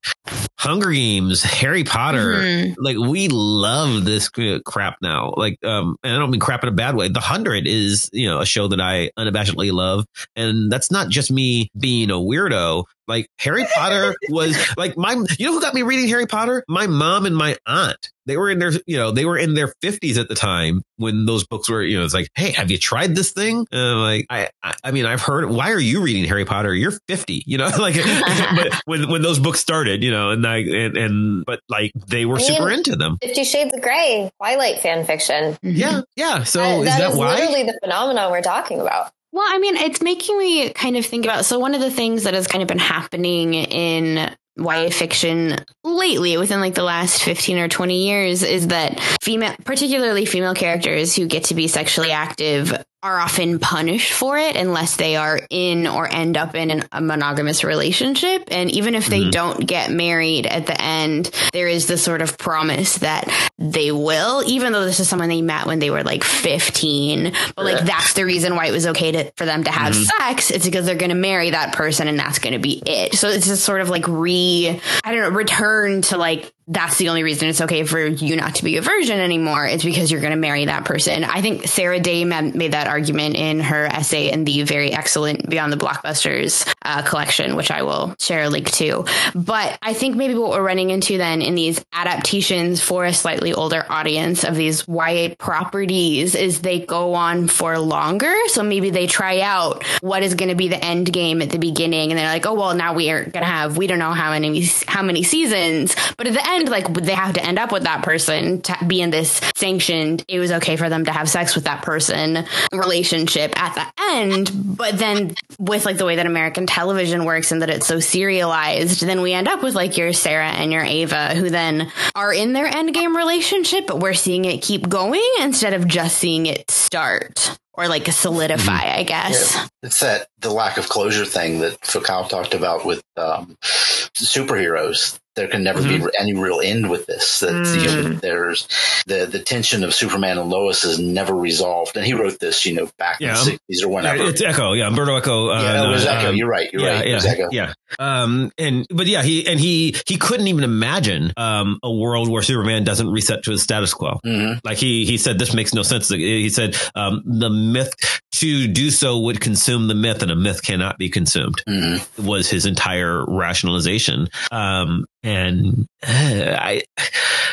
Hunger Games, Harry Potter. Mm-hmm. Like we love this crap now. Like, um, and I don't mean crap in a bad way. The Hundred is, you know, a show that I unabashedly love, and that's not just me being a weirdo. Like Harry Potter was like my, you know who got me reading Harry Potter? My mom and my aunt. They were in their, you know, they were in their fifties at the time when those books were, you know, it's like, Hey, have you tried this thing? And I'm like, I, I mean, I've heard, why are you reading Harry Potter? You're 50, you know, like, but when, when those books started, you know, and I, and, and, but like they were I mean, super into them. Fifty Shades of Grey, Twilight fan fiction. Yeah. Yeah. So uh, is that, that is why? literally the phenomenon we're talking about. Well, I mean, it's making me kind of think about. So, one of the things that has kind of been happening in YA fiction lately, within like the last 15 or 20 years, is that female, particularly female characters who get to be sexually active are often punished for it unless they are in or end up in an, a monogamous relationship. And even if they mm-hmm. don't get married at the end, there is this sort of promise that they will, even though this is someone they met when they were like 15. But like, that's the reason why it was okay to, for them to have mm-hmm. sex. It's because they're going to marry that person and that's going to be it. So it's just sort of like re, I don't know, return to like that's the only reason it's okay for you not to be a virgin anymore. It's because you're going to marry that person. I think Sarah Day made that argument in her essay in the very excellent Beyond the Blockbusters uh, collection, which I will share a link to. But I think maybe what we're running into then in these adaptations for a slightly older audience of these YA properties is they go on for longer. So maybe they try out what is going to be the end game at the beginning, and they're like, oh well, now we are going to have we don't know how many how many seasons, but at the end end, like they have to end up with that person to be in this sanctioned, it was okay for them to have sex with that person relationship at the end. But then with like the way that American television works and that it's so serialized, then we end up with like your Sara and your Ava who then are in their endgame relationship, but we're seeing it keep going instead of just seeing it start or like solidify, mm-hmm. I guess. Yeah. It's that the lack of closure thing that Foucault talked about with um, superheroes there can never mm-hmm. be any real end with this. That mm. you know, there's the the tension of Superman and Lois is never resolved. And he wrote this, you know, back yeah. in the sixties or whenever. It's Eco, yeah, Umberto Eco. Uh, yeah, it was Eco. Um, you're right. You're yeah, right. Yeah, Eco. yeah. Um, and but yeah, he and he he couldn't even imagine um a world where Superman doesn't reset to his status quo. Mm-hmm. Like he he said, this makes no sense. He said um the myth to do so would consume the myth, and a myth cannot be consumed. Mm-hmm. Was his entire rationalization. Um, and uh, I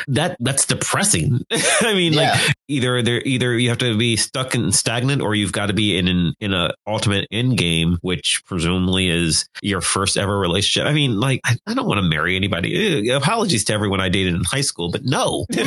that that's depressing. I mean, yeah. like either there either you have to be stuck and stagnant, or you've got to be in an in a ultimate end game, which presumably is your first ever relationship. I mean, like I, I don't want to marry anybody. Uh, apologies to everyone I dated in high school, but no. so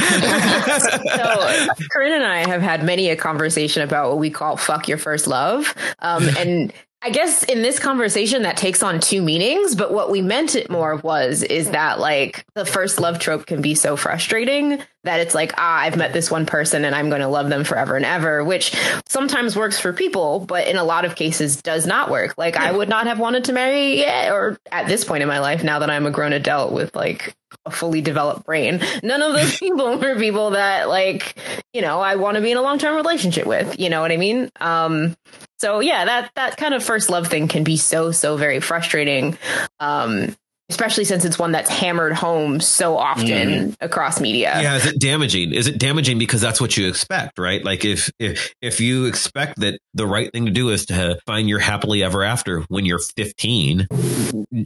Corinne and I have had many a conversation about what we call "fuck your first love," um, and I guess in this conversation that takes on two meanings, but what we meant it more was is that like the first love trope can be so frustrating that it's like, ah, I've met this one person and I'm going to love them forever and ever, which sometimes works for people, but in a lot of cases does not work. Like I would not have wanted to marry yeah, or at this point in my life now that I'm a grown adult with like a fully developed brain. None of those people were people that like, you know, I want to be in a long-term relationship with, you know what I mean? Um so yeah, that that kind of first love thing can be so so very frustrating. Um especially since it's one that's hammered home so often mm. across media. Yeah, is it damaging? Is it damaging because that's what you expect, right? Like if if if you expect that the right thing to do is to find your happily ever after when you're 15,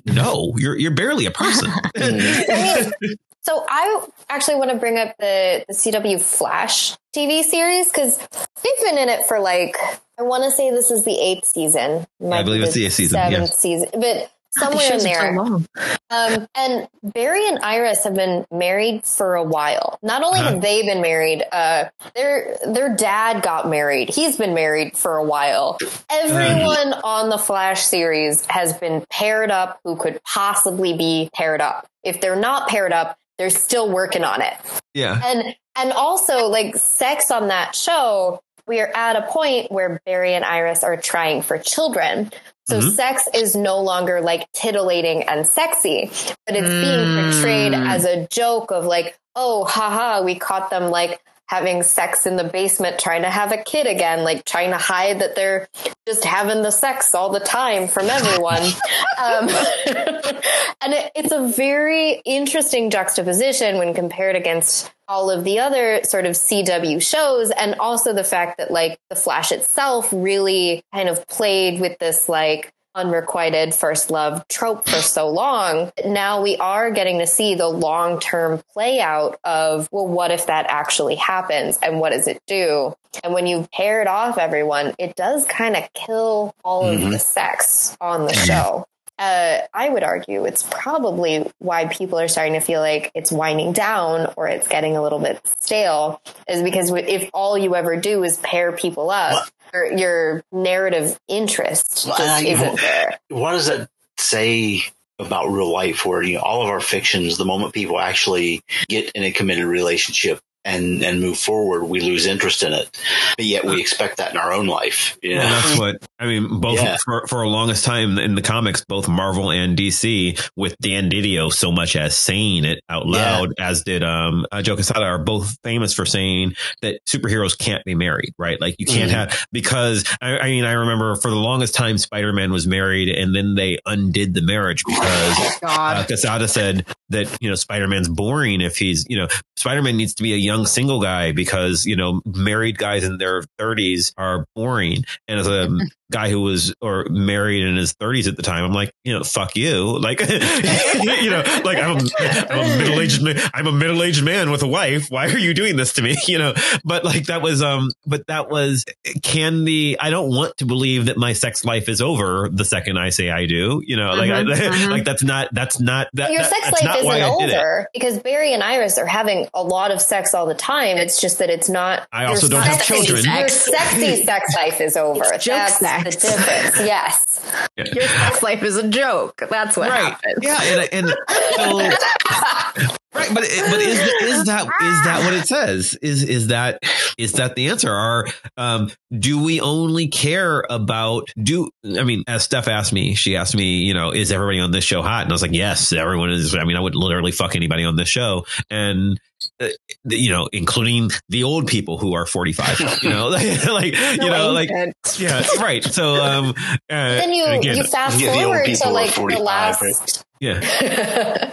no, you're you're barely a person. so I actually want to bring up the the CW Flash TV series because they've been in it for like I want to say this is the eighth season. I believe it's the eighth season. Seventh yeah. season, but somewhere in there. So um, and Barry and Iris have been married for a while. Not only uh-huh. have they been married, uh, their their dad got married. He's been married for a while. Everyone uh-huh. on the Flash series has been paired up who could possibly be paired up. If they're not paired up, they're still working on it. Yeah. And and also like sex on that show we are at a point where Barry and Iris are trying for children. So mm-hmm. sex is no longer like titillating and sexy, but it's being portrayed mm. as a joke of like, oh, haha, we caught them like having sex in the basement, trying to have a kid again, like trying to hide that they're just having the sex all the time from everyone. um, and it, it's a very interesting juxtaposition when compared against all of the other sort of CW shows and also the fact that like the Flash itself really kind of played with this like unrequited first love trope for so long. Now we are getting to see the long term play out of, well, what if that actually happens and what does it do? And when you pair it off everyone, it does kind of kill all mm-hmm. of the sex on the show uh, I would argue it's probably why people are starting to feel like it's winding down or it's getting a little bit stale is because if all you ever do is pair people up, your, your, narrative interest just isn't there. What does that say about real life where you know all of our fictions the moment people actually get in a committed relationship and and move forward, we lose interest in it. But yet we expect that in our own life. Yeah, well, that's what I mean. Both yeah. for for a longest time in the comics, both Marvel and DC, with Dan Didio so much as saying it out loud, yeah. as did um uh, Joe Quesada, are both famous for saying that superheroes can't be married, right? Like you can't mm-hmm. have because I, I, mean I remember for the longest time Spider Man was married, and then they undid the marriage because uh, Quesada said that you know Spider Man's boring if he's you know Spider Man needs to be a young single guy because you know married guys in their 30s are boring. And as a guy who was or married in his 30s at the time i'm like you know fuck you. Like you know like i'm a, I'm a middle-aged man i'm a middle-aged man with a wife. Why are you doing this to me? You know but like that was um but that was can the i don't want to believe that my sex life is over the second i say i do. You know like mm-hmm, I, mm-hmm. like that's not that's not that your that, sex life isn't over because barry and iris are having a lot of sex all the time. It's just that it's not i also don't have children. sex. your sexy sex life is over. It's that's sex the difference. Yes. Yeah. Your sex life is a joke. That's what right. happens. Yeah, and, and so right, but but is is that is that what it says? Is is that is that the answer? Are um, do we only care about do? I mean, as Steph asked me, she asked me, you know, is everybody on this show hot? And I was like, yes, everyone is. I mean, I would literally fuck anybody on this show, and uh, you know, including the old people who are 45, you know, like, like you know, like, yeah, right. So, um, uh, then you, again, you fast forward to like the last, right? yeah,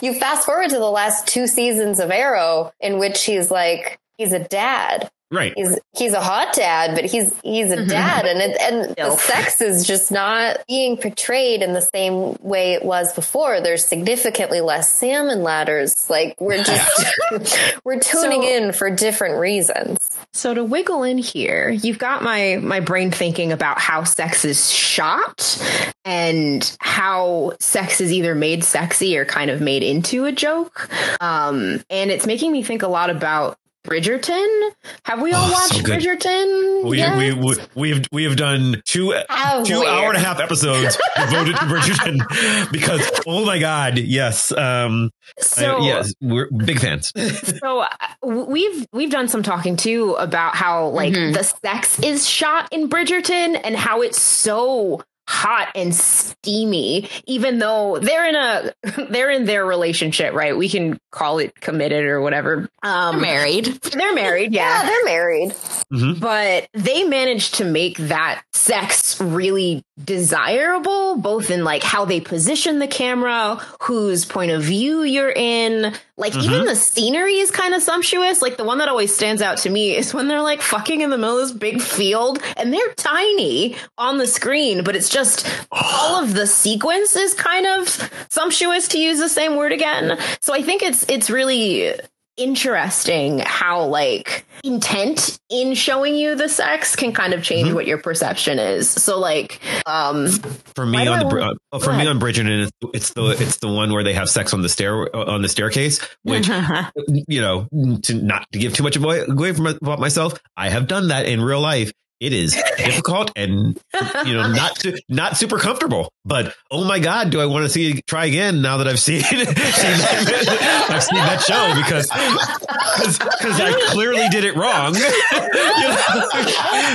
you fast forward to the last two seasons of Arrow in which he's like, he's a dad Right. He's he's a hot dad, but he's he's a mm-hmm. dad, and it, and the sex is just not being portrayed in the same way it was before. There's significantly less salmon ladders. Like we're just we're tuning so, in for different reasons. So to wiggle in here, you've got my my brain thinking about how sex is shot and how sex is either made sexy or kind of made into a joke. Um, and it's making me think a lot about Bridgerton. Have we all oh, watched so Bridgerton? We, we, we, we have we have done two have two we? hour and a half episodes devoted to Bridgerton because oh my god, yes, um, so I, yes, we're big fans. so uh, we've we've done some talking too about how like mm-hmm. the sex is shot in Bridgerton and how it's so hot and steamy even though they're in a they're in their relationship right? We can call it committed or whatever. Um they're married. They're married yeah, yeah they're married. Mm-hmm. but they managed to make that sex really desirable both in like how they position the camera whose point of view you're in. Like mm-hmm. even the scenery is kind of sumptuous. Like the one that always stands out to me is when they're like fucking in the middle of this big field and they're tiny on the screen but it's just all of the sequence is kind of sumptuous to use the same word again so i think it's it's really interesting how like intent in showing you the sex can kind of change mm-hmm. what your perception is. So like um for me on the uh, for me on Bridgerton it's, it's the it's the one where they have sex on the stair on the staircase which you know to not to give too much away, away from about myself I have done that in real life it is difficult and you know not not super comfortable. But oh my god, do I want to see try again now that I've seen, seen I've seen that show because because I clearly did it wrong. you, know,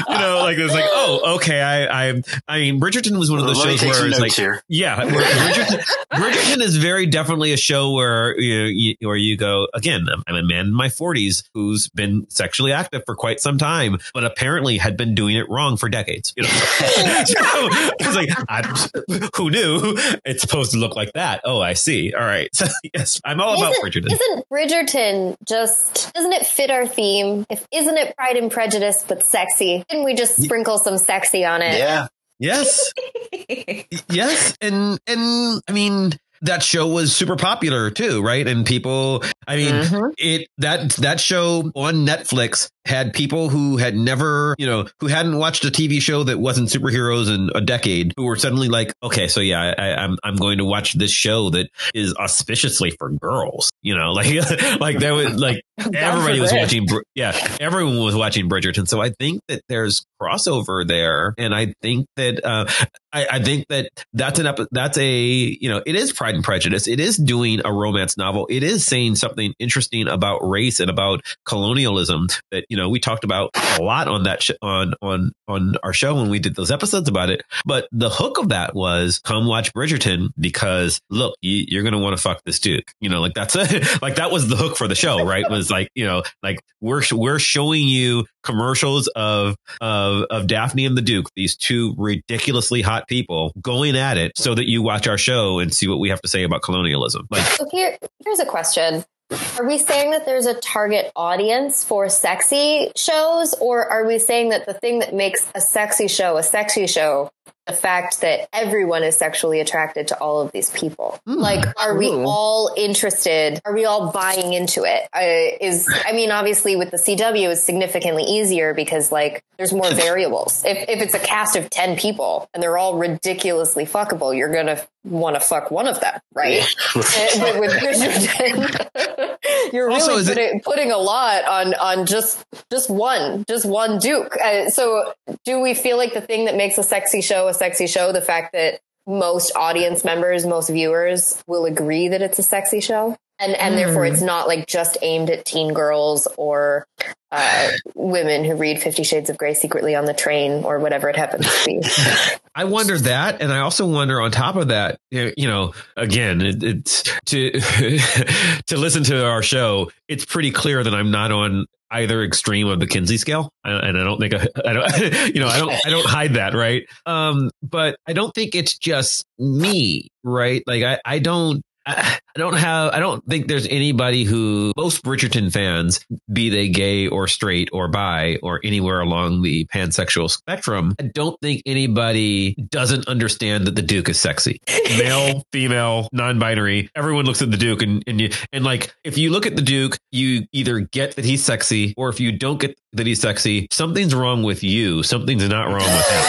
you, know, like it's like oh okay I I I mean Bridgerton was one of those shows where it's like here. yeah Bridgerton, Bridgerton is very definitely a show where you, you where you go again I'm a man in my 40s who's been sexually active for quite some time but apparently had been doing it wrong for decades. You know, so like, I, who knew it's supposed to look like that? Oh, I see. All right. So yes, I'm all isn't, about Bridgerton. Isn't Bridgerton just? Doesn't it fit our theme? If isn't it Pride and Prejudice but sexy? Didn't we just sprinkle some sexy on it? Yeah. Yes. yes. And and I mean that show was super popular too, right? And people, I mean, mm-hmm. it that that show on Netflix had people who had never, you know, who hadn't watched a TV show that wasn't superheroes in a decade, who were suddenly like, okay, so yeah, I, am I'm, I'm going to watch this show that is auspiciously for girls, you know, like like there was like everybody was watching, yeah, everyone was watching Bridgerton. So I think that there's crossover there, and I think that uh, I, I think that that's an that's a you know it is Pride and Prejudice. It is doing a romance novel. It is saying something interesting about race and about colonialism that you know we talked about a lot on that sh- on on on our show when we did those episodes about it. But the hook of that was come watch Bridgerton because look, you, you're gonna want to fuck this dude. You know, like that's a, like that was the hook for the show, right? Was like you know like we're we're showing you commercials of of of Daphne and the Duke, these two ridiculously hot people going at it, so that you watch our show and see what we have to say about colonialism. Like, so here, here's a question: Are we saying that there's a target audience for sexy shows, or are we saying that the thing that makes a sexy show a sexy show the fact that everyone is sexually attracted to all of these people. Mm. Like, are we all interested? Are we all buying into it? Uh, is I mean, obviously, with the CW, is significantly easier because like there's more variables. If if it's a cast of ten people and they're all ridiculously fuckable, you're gonna want to fuck one of them, right? but with Bridgerton, you're really also, putting, it- putting, a lot on on just just one, just one Duke. Uh, so, do we feel like the thing that makes a sexy show a sexy show? The fact that most audience members, most viewers will agree that it's a sexy show and and mm. therefore it's not like just aimed at teen girls or uh, women who read Fifty Shades of Grey secretly on the train or whatever it happens to be. I wonder that, and I also wonder on top of that, you know, again, it, it's to to listen to our show. It's pretty clear that I'm not on either extreme of the Kinsey scale, and I don't think I, I don't, you know, I don't, I don't hide that, right? Um, but I don't think it's just me, right? Like I, I don't, I, don't have, I don't think there's anybody who, most Bridgerton fans, be they gay or straight or bi or anywhere along the pansexual spectrum, I don't think anybody doesn't understand that the Duke is sexy. Male, female, non binary, everyone looks at the Duke and, and you, and like, if you look at the Duke, you either get that he's sexy or if you don't get that he's sexy, something's wrong with you. Something's not wrong with him.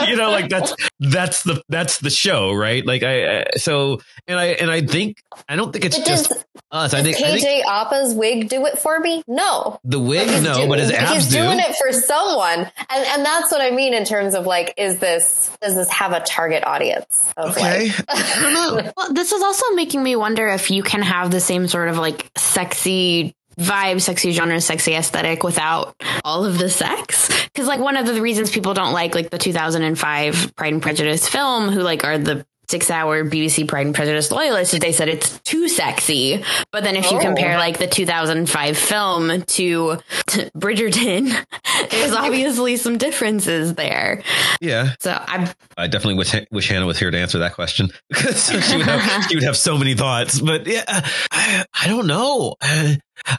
you know, like that's, that's the, that's the show, right? Like I, so, and I and I think I don't think it's but just does, us. I think KJ I think, Apa's wig do it for me. No, the wig, but no, doing, but his abs he's do. doing it for someone, and and that's what I mean in terms of like, is this does this have a target audience? okay, like, I don't know. well, this is also making me wonder if you can have the same sort of like sexy vibe, sexy genre, sexy aesthetic without all of the sex. Cause like one of the reasons people don't like like the 2005 Pride and Prejudice film, who like are the six hour BBC Pride and Prejudice loyalists, they said it's too sexy. But then if oh. you compare like the 2005 film to, to Bridgerton, there's obviously some differences there. Yeah. So I I definitely wish, wish Hannah was here to answer that question because she would have, she would have so many thoughts. But yeah, I, I don't know. I,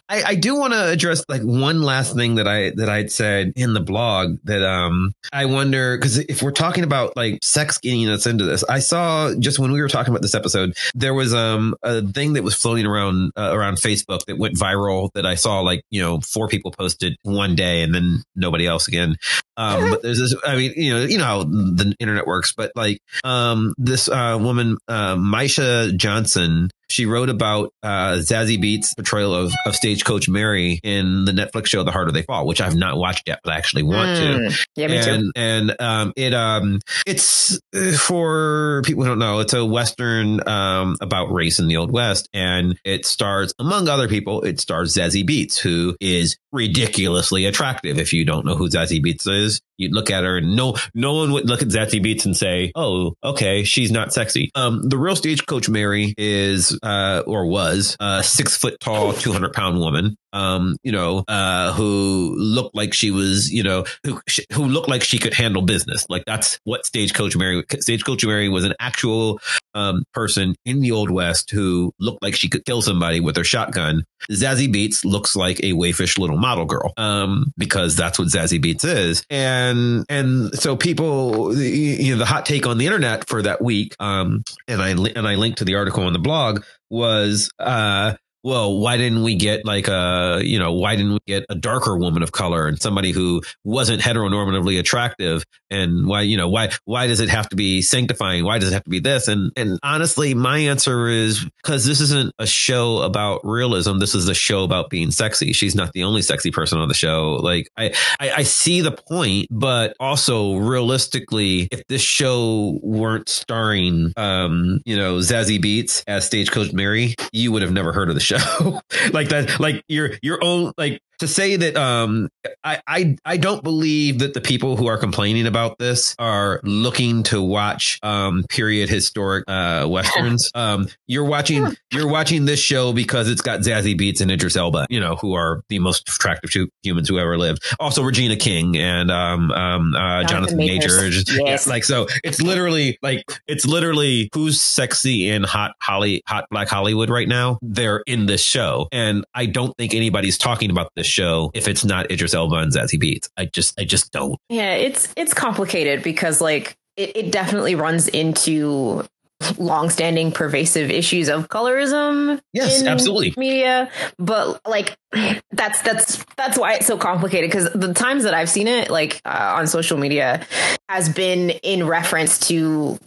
I do want to address like one last thing that I that I'd said in the blog that um I wonder because if we're talking about like sex getting us into this, I saw just when we were talking about this episode, there was um a thing that was floating around uh, around Facebook that went viral that I saw like you know four people posted one day and then nobody else again. Um, but there's this, I mean, you know, you know how the internet works, but like, um, this, uh, woman, uh, Maisha Johnson, she wrote about uh, Zazie Beetz' portrayal of, of Stagecoach Mary in the Netflix show The Harder They Fall, which I've not watched yet, but I actually want mm. to. Yeah, me and, too. And um, it um, it's uh, for people who don't know, it's a western um, about race in the Old West, and it stars, among other people, it stars Zazie Beetz, who is ridiculously attractive. If you don't know who Zazie Beetz is, you'd look at her and no, no one would look at Zazie Beetz and say, "Oh, okay, she's not sexy." Um, the real Stagecoach Mary is uh, or was a six foot tall, 200 pound woman, um, you know, uh, who looked like she was, you know, who, who looked like she could handle business. Like that's what Stagecoach Mary, Stagecoach Mary was an actual, um, person in the Old West who looked like she could kill somebody with her shotgun. Zazie Beetz looks like a waifish little model girl, um, because that's what Zazie Beetz is. And, and so people, you know, the hot take on the internet for that week, um, and I, and I linked to the article on the blog was, uh, well, why didn't we get like a, you know, why didn't we get a darker woman of color and somebody who wasn't heteronormatively attractive? And why, you know, why, why does it have to be sanctifying? Why does it have to be this? And, and honestly, my answer is because this isn't a show about realism. This is a show about being sexy. She's not the only sexy person on the show. Like I, I, I see the point, but also realistically, if this show weren't starring, um, you know, Zazie Beetz as Stagecoach Mary, you would have never heard of the show show. Like that like your your own like to say that um I, I I don't believe that the people who are complaining about this are looking to watch um period historic uh westerns. um you're watching you're watching this show because it's got Zazie Beetz and Idris Elba, you know, who are the most attractive humans who ever lived. Also Regina King and um um uh, Jonathan, Jonathan Major. Yes. Like so it's literally like it's literally who's sexy in hot Holly hot black Hollywood right now. They're in this show. And I don't think anybody's talking about this show if it's not Idris Elba and Zazie Beetz. I just I just don't. Yeah, it's it's complicated because like it, it definitely runs into long-standing pervasive issues of colorism yes absolutely media but like that's that's that's why it's so complicated because the times that i've seen it like uh, on social media has been in reference to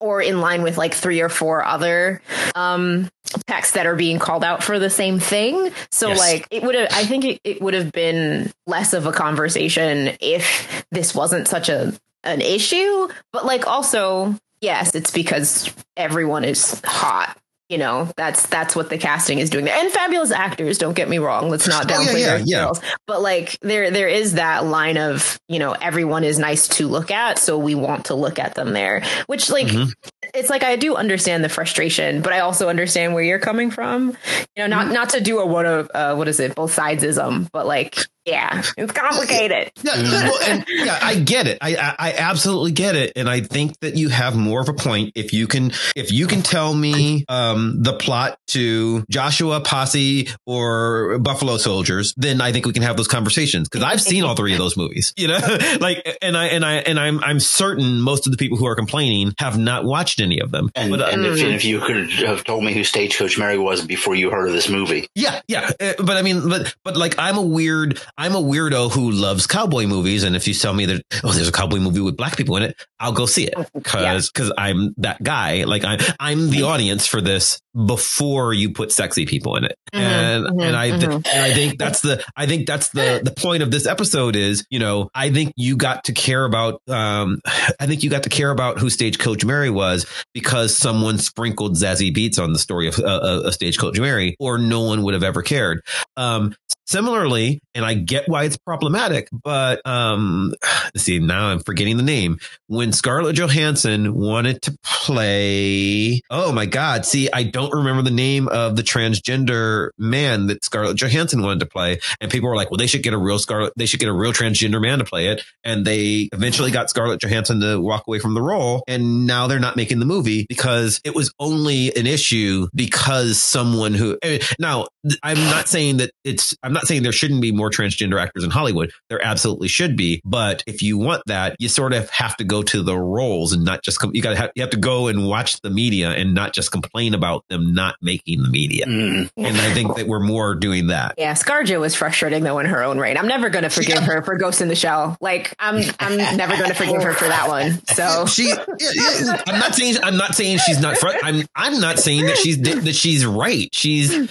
or in line with like three or four other um texts that are being called out for the same thing so yes. like it would have i think it, it would have been less of a conversation if this wasn't such a an issue but like also yes, it's because everyone is hot. You know, that's that's what the casting is doing there. And fabulous actors, don't get me wrong. Let's not downplay oh, yeah, yeah, yeah. But like there there is that line of, you know, everyone is nice to look at, so we want to look at them there. Which like mm-hmm. It's like I do understand the frustration, but I also understand where you're coming from. You know, not mm-hmm. not to do a what of uh, what is it, both sidesism, but like yeah, it's complicated. Yeah, well, and, yeah, I get it. I, I, I absolutely get it, and I think that you have more of a point if you can if you can tell me um, the plot to Joshua Posse or Buffalo Soldiers, then I think we can have those conversations because I've seen all three of those movies. You know, like and I and I and I'm I'm certain most of the people who are complaining have not watched any of them. And, but, uh, and if, if, you could have told me who Stagecoach Mary was before you heard of this movie, yeah, yeah, uh, but I mean, but but like I'm a weird. I'm a weirdo who loves cowboy movies, and if you tell me that oh, there's a cowboy movie with black people in it, I'll go see it because because yeah. I'm that guy. Like I'm I'm the audience for this before you put sexy people in it, mm-hmm, and mm-hmm, and I mm-hmm. and I think that's the I think that's the the point of this episode is you know I think you got to care about um I think you got to care about who Stagecoach Mary was because someone sprinkled Zazie Beetz on the story of uh, uh, Stagecoach Mary, or no one would have ever cared. Um, Similarly, and I get why it's problematic, but um, see now I'm forgetting the name. When Scarlett Johansson wanted to play, oh my God! See, I don't remember the name of the transgender man that Scarlett Johansson wanted to play. And people were like, well, they should get a real Scarlett, they should get a real transgender man to play it. And they eventually got Scarlett Johansson to walk away from the role. And now they're not making the movie because it was only an issue because someone who, eh, now I'm not saying that it's, I'm not saying there shouldn't be more transgender actors in Hollywood. There absolutely should be. But if you want that, you sort of have to go to the roles and not just, come, you gotta have, you have to go and watch the media and not just complain about them not making the media. Mm. And I think that we're more doing that. Yeah. Scarjo was frustrating though in her own right. I'm never going to forgive yeah. her for Ghost in the Shell. Like I'm, I'm never going to forgive her for that one. So she, yeah, yeah, I'm not saying, I'm not saying she's not, fr- I'm, I'm not saying that she's, that she's right. She's,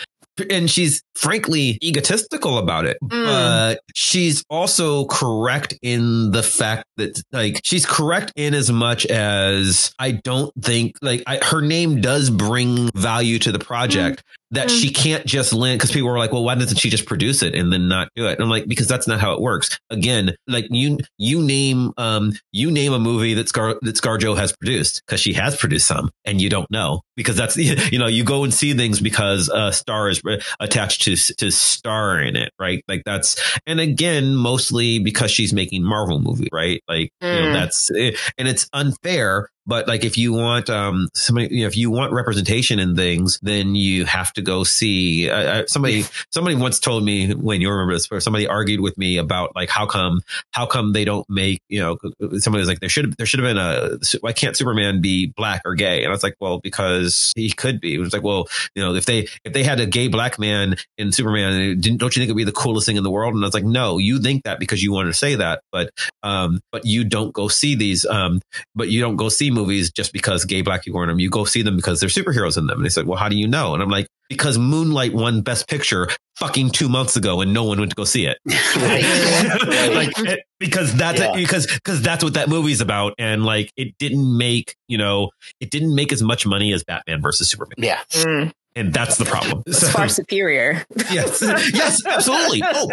and she's frankly egotistical about it. Mm. But she's also correct in the fact that like she's correct in as much as I don't think like I, her name does bring value to the project. Mm that mm. she can't just land because people were like, well, why doesn't she just produce it and then not do it? And I'm like, because that's not how it works. Again, like you, you name, um, you name a movie that Scar, that ScarJo has produced because she has produced some and you don't know because that's, you know, you go and see things because a star is attached to, to star in it, right? Like that's, and again, mostly because she's making Marvel movie, right? Like, mm. you know, mm. that's, and it's unfair but like if you want um somebody you know if you want representation in things then you have to go see uh, uh somebody somebody once told me when you remember this or somebody argued with me about like how come how come they don't make you know somebody was like there should there should have been a why can't superman be black or gay? And i was like well because he could be. It was like well you know if they if they had a gay black man in superman don't you think it'd be the coolest thing in the world? And i was like no you think that because you want to say that but um but you don't go see these um but you don't go see movies just because gay black people are in them. You go see them because there's superheroes in them. And they said, well, how do you know? And I'm like, because Moonlight won Best Picture fucking two months ago and no one went to go see it. like, because that's yeah. because because that's what that movie's about. And like it didn't make, you know, it didn't make as much money as Batman versus Superman. Yeah. Mm and that's the problem. It's so, far superior. yes, yes, absolutely. Oh,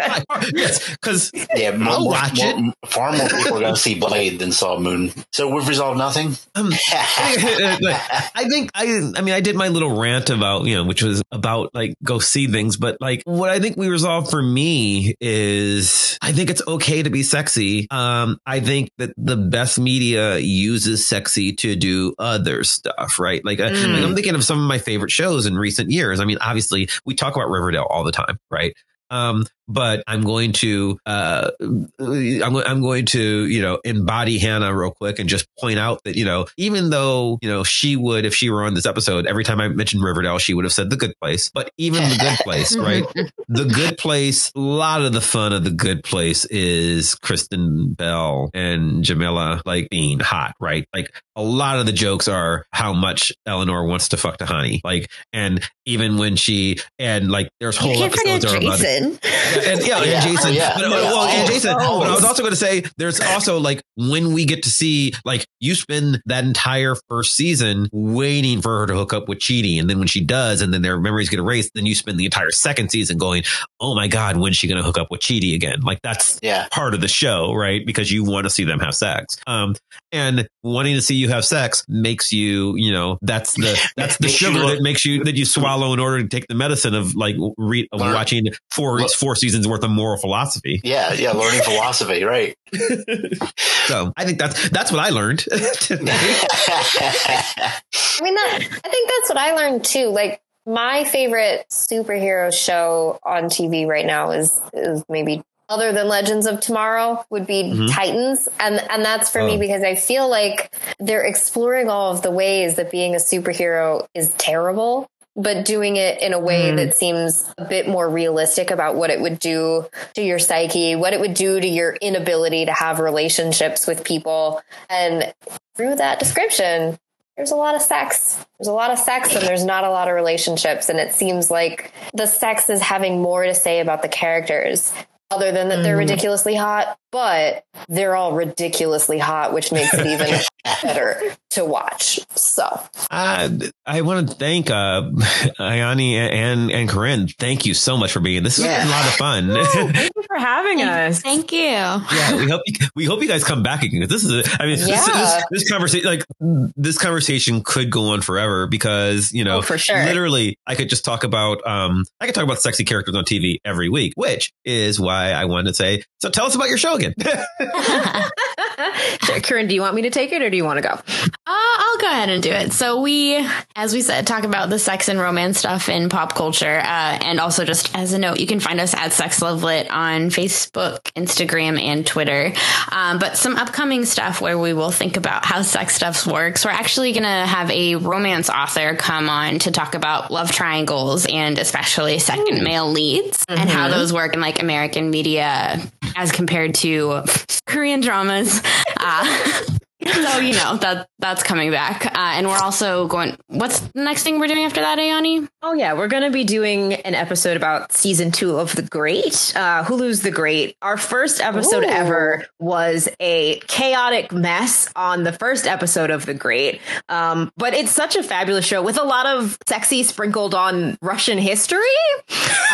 yes, because yeah, more, I'll watch more, it. Far more people are going to see Blade than saw Moon. So we've resolved nothing. Um, I think I. I mean, I did my little rant about you know, which was about like go see things, but like what I think we resolved for me is I think it's okay to be sexy. Um, I think that the best media uses sexy to do other stuff, right? Like, mm. like I'm thinking of some of my favorite shows and recent years. I mean, obviously, we talk about Riverdale all the time, right? Um, but I'm going to uh, I'm, I'm going to you know embody Hannah real quick and just point out that you know even though you know she would if she were on this episode every time I mentioned Riverdale she would have said the Good Place, but even the Good Place, right? the Good Place, a lot of the fun of the Good Place is Kristen Bell and Jameela like being hot, right? Like a lot of the jokes are how much Eleanor wants to fuck to Tahani, like and even when she and like there's whole episodes are about. It and yeah, and Jason. Yeah. But, well, and Jason. Oh. But I was also going to say, there's also like when we get to see, like, you spend that entire first season waiting for her to hook up with Chidi, and then when she does, and then their memories get erased, then you spend the entire second season going, "Oh my god, when's she going to hook up with Chidi again?" Like that's yeah. part of the show, right? Because you want to see them have sex. Um, and wanting to see you have sex makes you, you know, that's the that's the sugar that makes you that you swallow in order to take the medicine of like re- of watching four four seasons seasons worth of moral philosophy. Yeah, yeah, learning philosophy, right? so I think that's that's what I learned. I mean, that, I think that's what I learned too. Like my favorite superhero show on TV right now is is maybe other than Legends of Tomorrow would be mm-hmm. Titans. And and that's for oh. me because I feel like they're exploring all of the ways that being a superhero is terrible but doing it in a way mm. that seems a bit more realistic about what it would do to your psyche, what it would do to your inability to have relationships with people. And through that description, there's a lot of sex. There's a lot of sex and there's not a lot of relationships. And it seems like the sex is having more to say about the characters other than that they're mm-hmm. ridiculously hot but they're all ridiculously hot, which makes it even better to watch. So uh, I want to thank uh, Ayani and and Corinne. Thank you so much for being. This has yeah. been a lot of fun. Thank you for having us. Thank you. Yeah, we hope you, we hope you guys come back again. This is, a, I mean, yeah. this, this, this conversation like this conversation could go on forever because you know, oh, for sure, literally, I could just talk about um, I could talk about sexy characters on TV every week, which is why I wanted to say. So tell us about your show again. Corinne, do you want me to take it or do you want to go? Uh, I'll go ahead and do it. So we, as we said, talk about the sex and romance stuff in pop culture, uh, and also just as a note, you can find us at Sex Love Lit on Facebook, Instagram, and Twitter. Um, but some upcoming stuff where we will think about how sex stuff works. We're actually going to have a romance author come on to talk about love triangles and especially second Ooh. male leads mm-hmm. and how mm-hmm. those work in like American media as compared to Korean dramas. Uh, so you know that that's coming back, uh, and we're also going. What's the next thing we're doing after that, Ayani? Oh yeah, we're going to be doing an episode about season two of The Great, uh, Hulu's The Great. Our first episode Ooh. ever was a chaotic mess on the first episode of The Great, um, but it's such a fabulous show with a lot of sexy sprinkled on Russian history.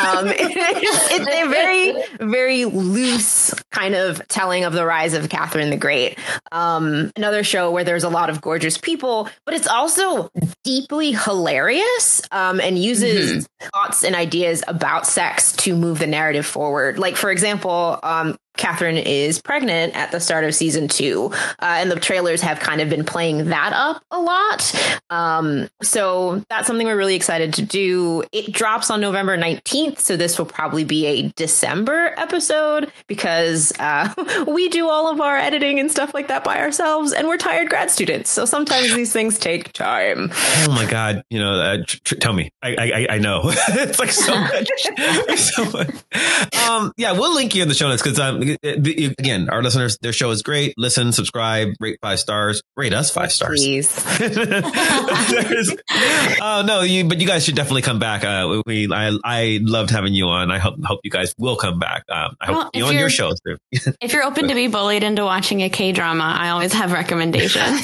Um, it's, it's a very very loose kind of telling of the rise of Catherine the Great. Um, another show where there's a lot of gorgeous people, but it's also deeply hilarious um, and uses mm-hmm. thoughts and ideas about sex to move the narrative forward. Like, for example, um, Catherine is pregnant at the start of season two, uh, and the trailers have kind of been playing that up a lot. Um, so that's something we're really excited to do. It drops on November 19th, so this will probably be a December episode because uh, we do all of our editing and stuff like that by ourselves, and we're tired grad students. So sometimes these things take time. Oh my God. You know, uh, tr- tell me. I, I, I know. it's like so much. so much. Um, yeah, we'll link you in the show notes because um, again, our listeners, their show is great. Listen, subscribe, rate five stars, rate us five stars. Please. uh, no, you, but you guys should definitely come back. Uh, we, I, I loved having you on. I hope, hope you guys will come back. Um, I well, hope you on your show too. if you're open to be bullied into watching a K drama, I always have recommendations.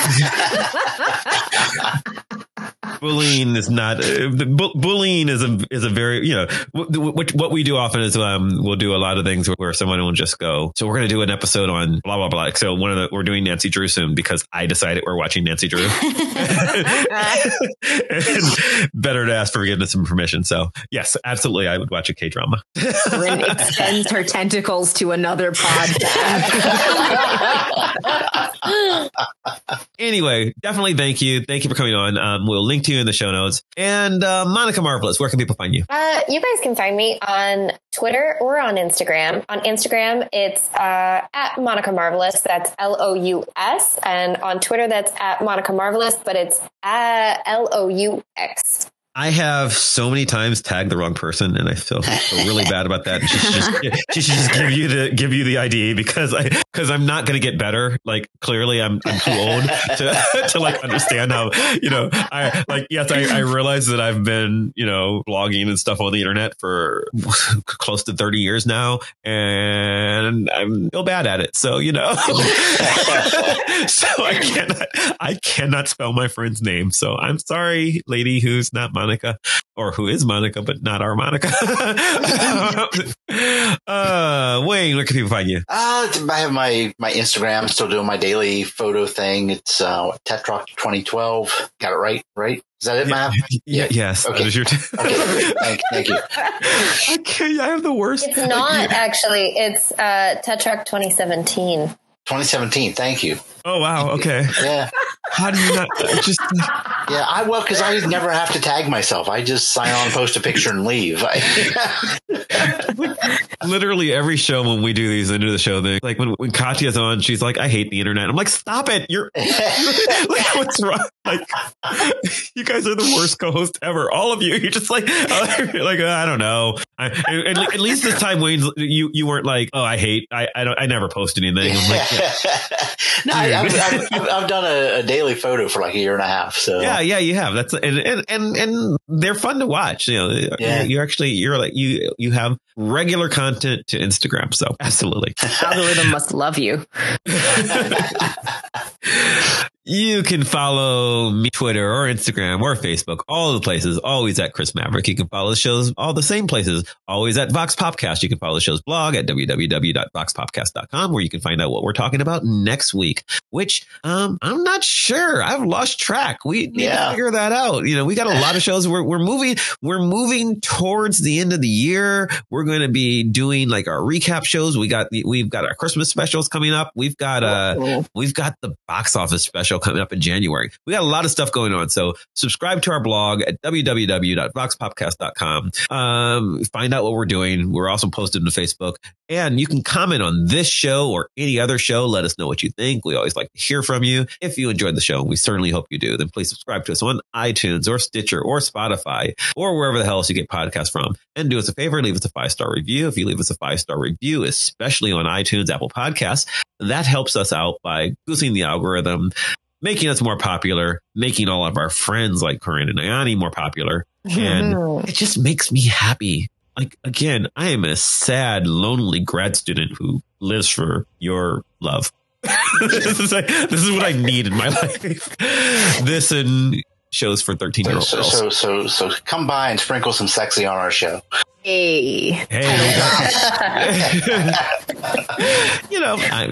Bullying is not uh, bu- bullying is a is a very you know what what we do often is um we'll do a lot of things where someone will just go so we're going to do an episode on blah blah blah. So one of the we're doing Nancy Drew soon because I decided we're watching Nancy Drew. Better to ask for forgiveness and permission. So yes absolutely I would watch a K drama Lynn extends her tentacles to another podcast. Anyway definitely thank you. Thank you for coming on. Um, we'll link to you in the show notes. And uh, Monica Marvelous, where can people find you? Uh, you guys can find me on Twitter or on Instagram. On Instagram, it's uh, at Monica Marvelous. That's L O U S. And on Twitter, that's at Monica Marvelous, but it's L O U X. I have so many times tagged the wrong person, and I feel, feel really bad about that. She should, just, she should just give you the give you the ID because I because I'm not going to get better. Like clearly, I'm I'm too old to to like understand how you know I like yes I, I realize that I've been you know blogging and stuff on the internet for close to 30 years now, and I'm still bad at it. So you know, so I cannot I cannot spell my friend's name. So I'm sorry, lady who's not my Monica, or who is Monica, but not our Monica. uh, Wayne, where can people find you? Uh, I have my, my Instagram, still doing my daily photo thing. It's uh, Tetrock 2012. Got it right, right? Is that it, yeah, Matt? Yeah, yes. Okay. Your t- okay. Thank, thank, you. okay, I have the worst. It's not actually. It's uh, Tetrock 2017. 2017. Thank you. Oh wow. Okay. Yeah. How do you not just? Yeah, I well because I never have to tag myself. I just sign on, post a picture, and leave. Literally every show when we do these end of the show thing, like when when Katya's on, she's like, "I hate the internet." I'm like, "Stop it! You're like, what's wrong? Like, you guys are the worst co-host ever. All of you. You're just like, uh, like uh, I don't know. I, at, at, least this time, Wayne, you you weren't like, "Oh, I hate. I I don't. I never post anything." I'm like, yeah. no, I, have I've, I've, done a, a daily daily photo for like a year and a half. So yeah, yeah, you have. That's and and and, and they're fun to watch. You know, yeah. you actually you're like you you have regular content to Instagram. So absolutely, algorithm must love you. You can follow me Twitter or Instagram or Facebook, all the places, always at Chris Maverick. You can follow the shows all the same places, always at Vox Popcast. You can follow the show's blog at www.voxpopcast.com where you can find out what we're talking about next week, which um, I'm not sure. I've lost track. We need yeah. to figure that out. You know, we got a lot of shows. We're, we're moving, we're moving towards the end of the year. We're going to be doing like our recap shows. We got, we've got our Christmas specials coming up. We've got, uh, we've got the box office special coming up in January. We got a lot of stuff going on. So subscribe to our blog at www.voxpopcast.com. Um, find out what we're doing. We're also posted on Facebook and you can comment on this show or any other show. Let us know what you think. We always like to hear from you. If you enjoyed the show, we certainly hope you do, then please subscribe to us on iTunes or Stitcher or Spotify or wherever the hell else you get podcasts from. And do us a favor, leave us a five star review. If you leave us a five star review, especially on iTunes, Apple Podcasts, that helps us out by boosting the algorithm, making us more popular, making all of our friends like Corinne and Ayani more popular. And mm-hmm. it just makes me happy. Like, again, I am a sad, lonely grad student who lives for your love. this, is like, this is what I need in my life. this and shows for 13 year olds. So, so, so, so come by and sprinkle some sexy on our show. Hey. Hey. you know, I,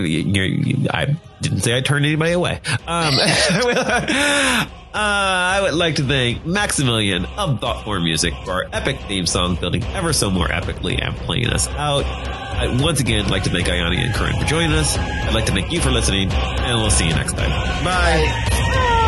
I, didn't say I turned anybody away. Um, uh, I would like to thank Maximilian of Thoughtform Music for our epic theme song, building ever so more epically and playing us out. I'd once again like to thank Ayani and Corinne for joining us. I'd like to thank you for listening, and we'll see you next time. Bye. Bye.